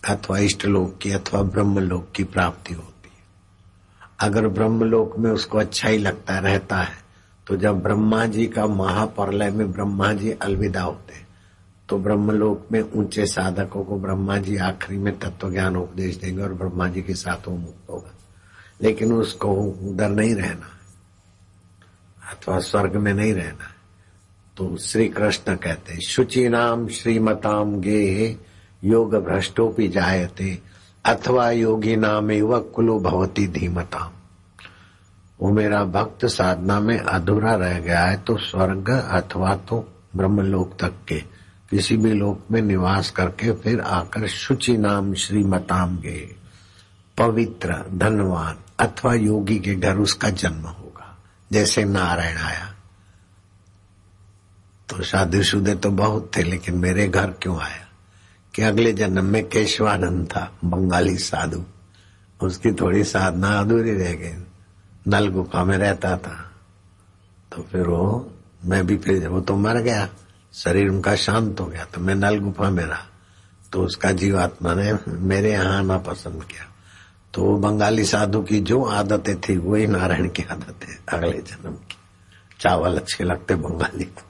अथवा इष्ट लोक की अथवा ब्रह्म लोक की प्राप्ति होती है। अगर ब्रह्म लोक में उसको अच्छा ही लगता, रहता है तो जब ब्रह्मा जी का महाप्रलय में ब्रह्मा जी अलविदा होते तो ब्रह्मलोक में ऊँचे साधकों को ब्रह्मा जी आखिरी में तत्व ज्ञान उपदेश देंगे और ब्रह्मा जी के साथ वो मुक्त होगा। लेकिन उसको उधर नहीं रहना अथवा स्वर्ग में नहीं रहना तो श्री कृष्ण कहते, शुचि नाम श्रीमताम गे योग भ्रष्टोपी जायते, अथवा योगी नाम कुलो भवती धीमताम। वो मेरा भक्त साधना में अधूरा रह गया है तो स्वर्ग अथवा तो ब्रह्मलोक तक के किसी भी लोक में निवास करके फिर आकर शुचि नाम श्रीमताम गे पवित्र, धनवान अथवा योगी के घर उसका जन्म होगा, जैसे नारायण आया। तो शादी शुदे तो बहुत थे, लेकिन मेरे घर क्यों आया? कि अगले जन्म में केशवानंद था, बंगाली साधु। उसकी थोड़ी साधना अधूरी रह गई। नल गुफा में रहता था। तो फिर वो, मैं भी फिर वो तो मर गया, शरीर उनका शांत हो गया तो मैं नल गुफा में रहा। तो उसका जीवात्मा ने मेरे यहाँ आना पसंद किया। तो वो बंगाली साधु की जो आदतें थी वही नारायण की आदतें, अगले जन्म की। चावल अच्छे लगते बंगाली को।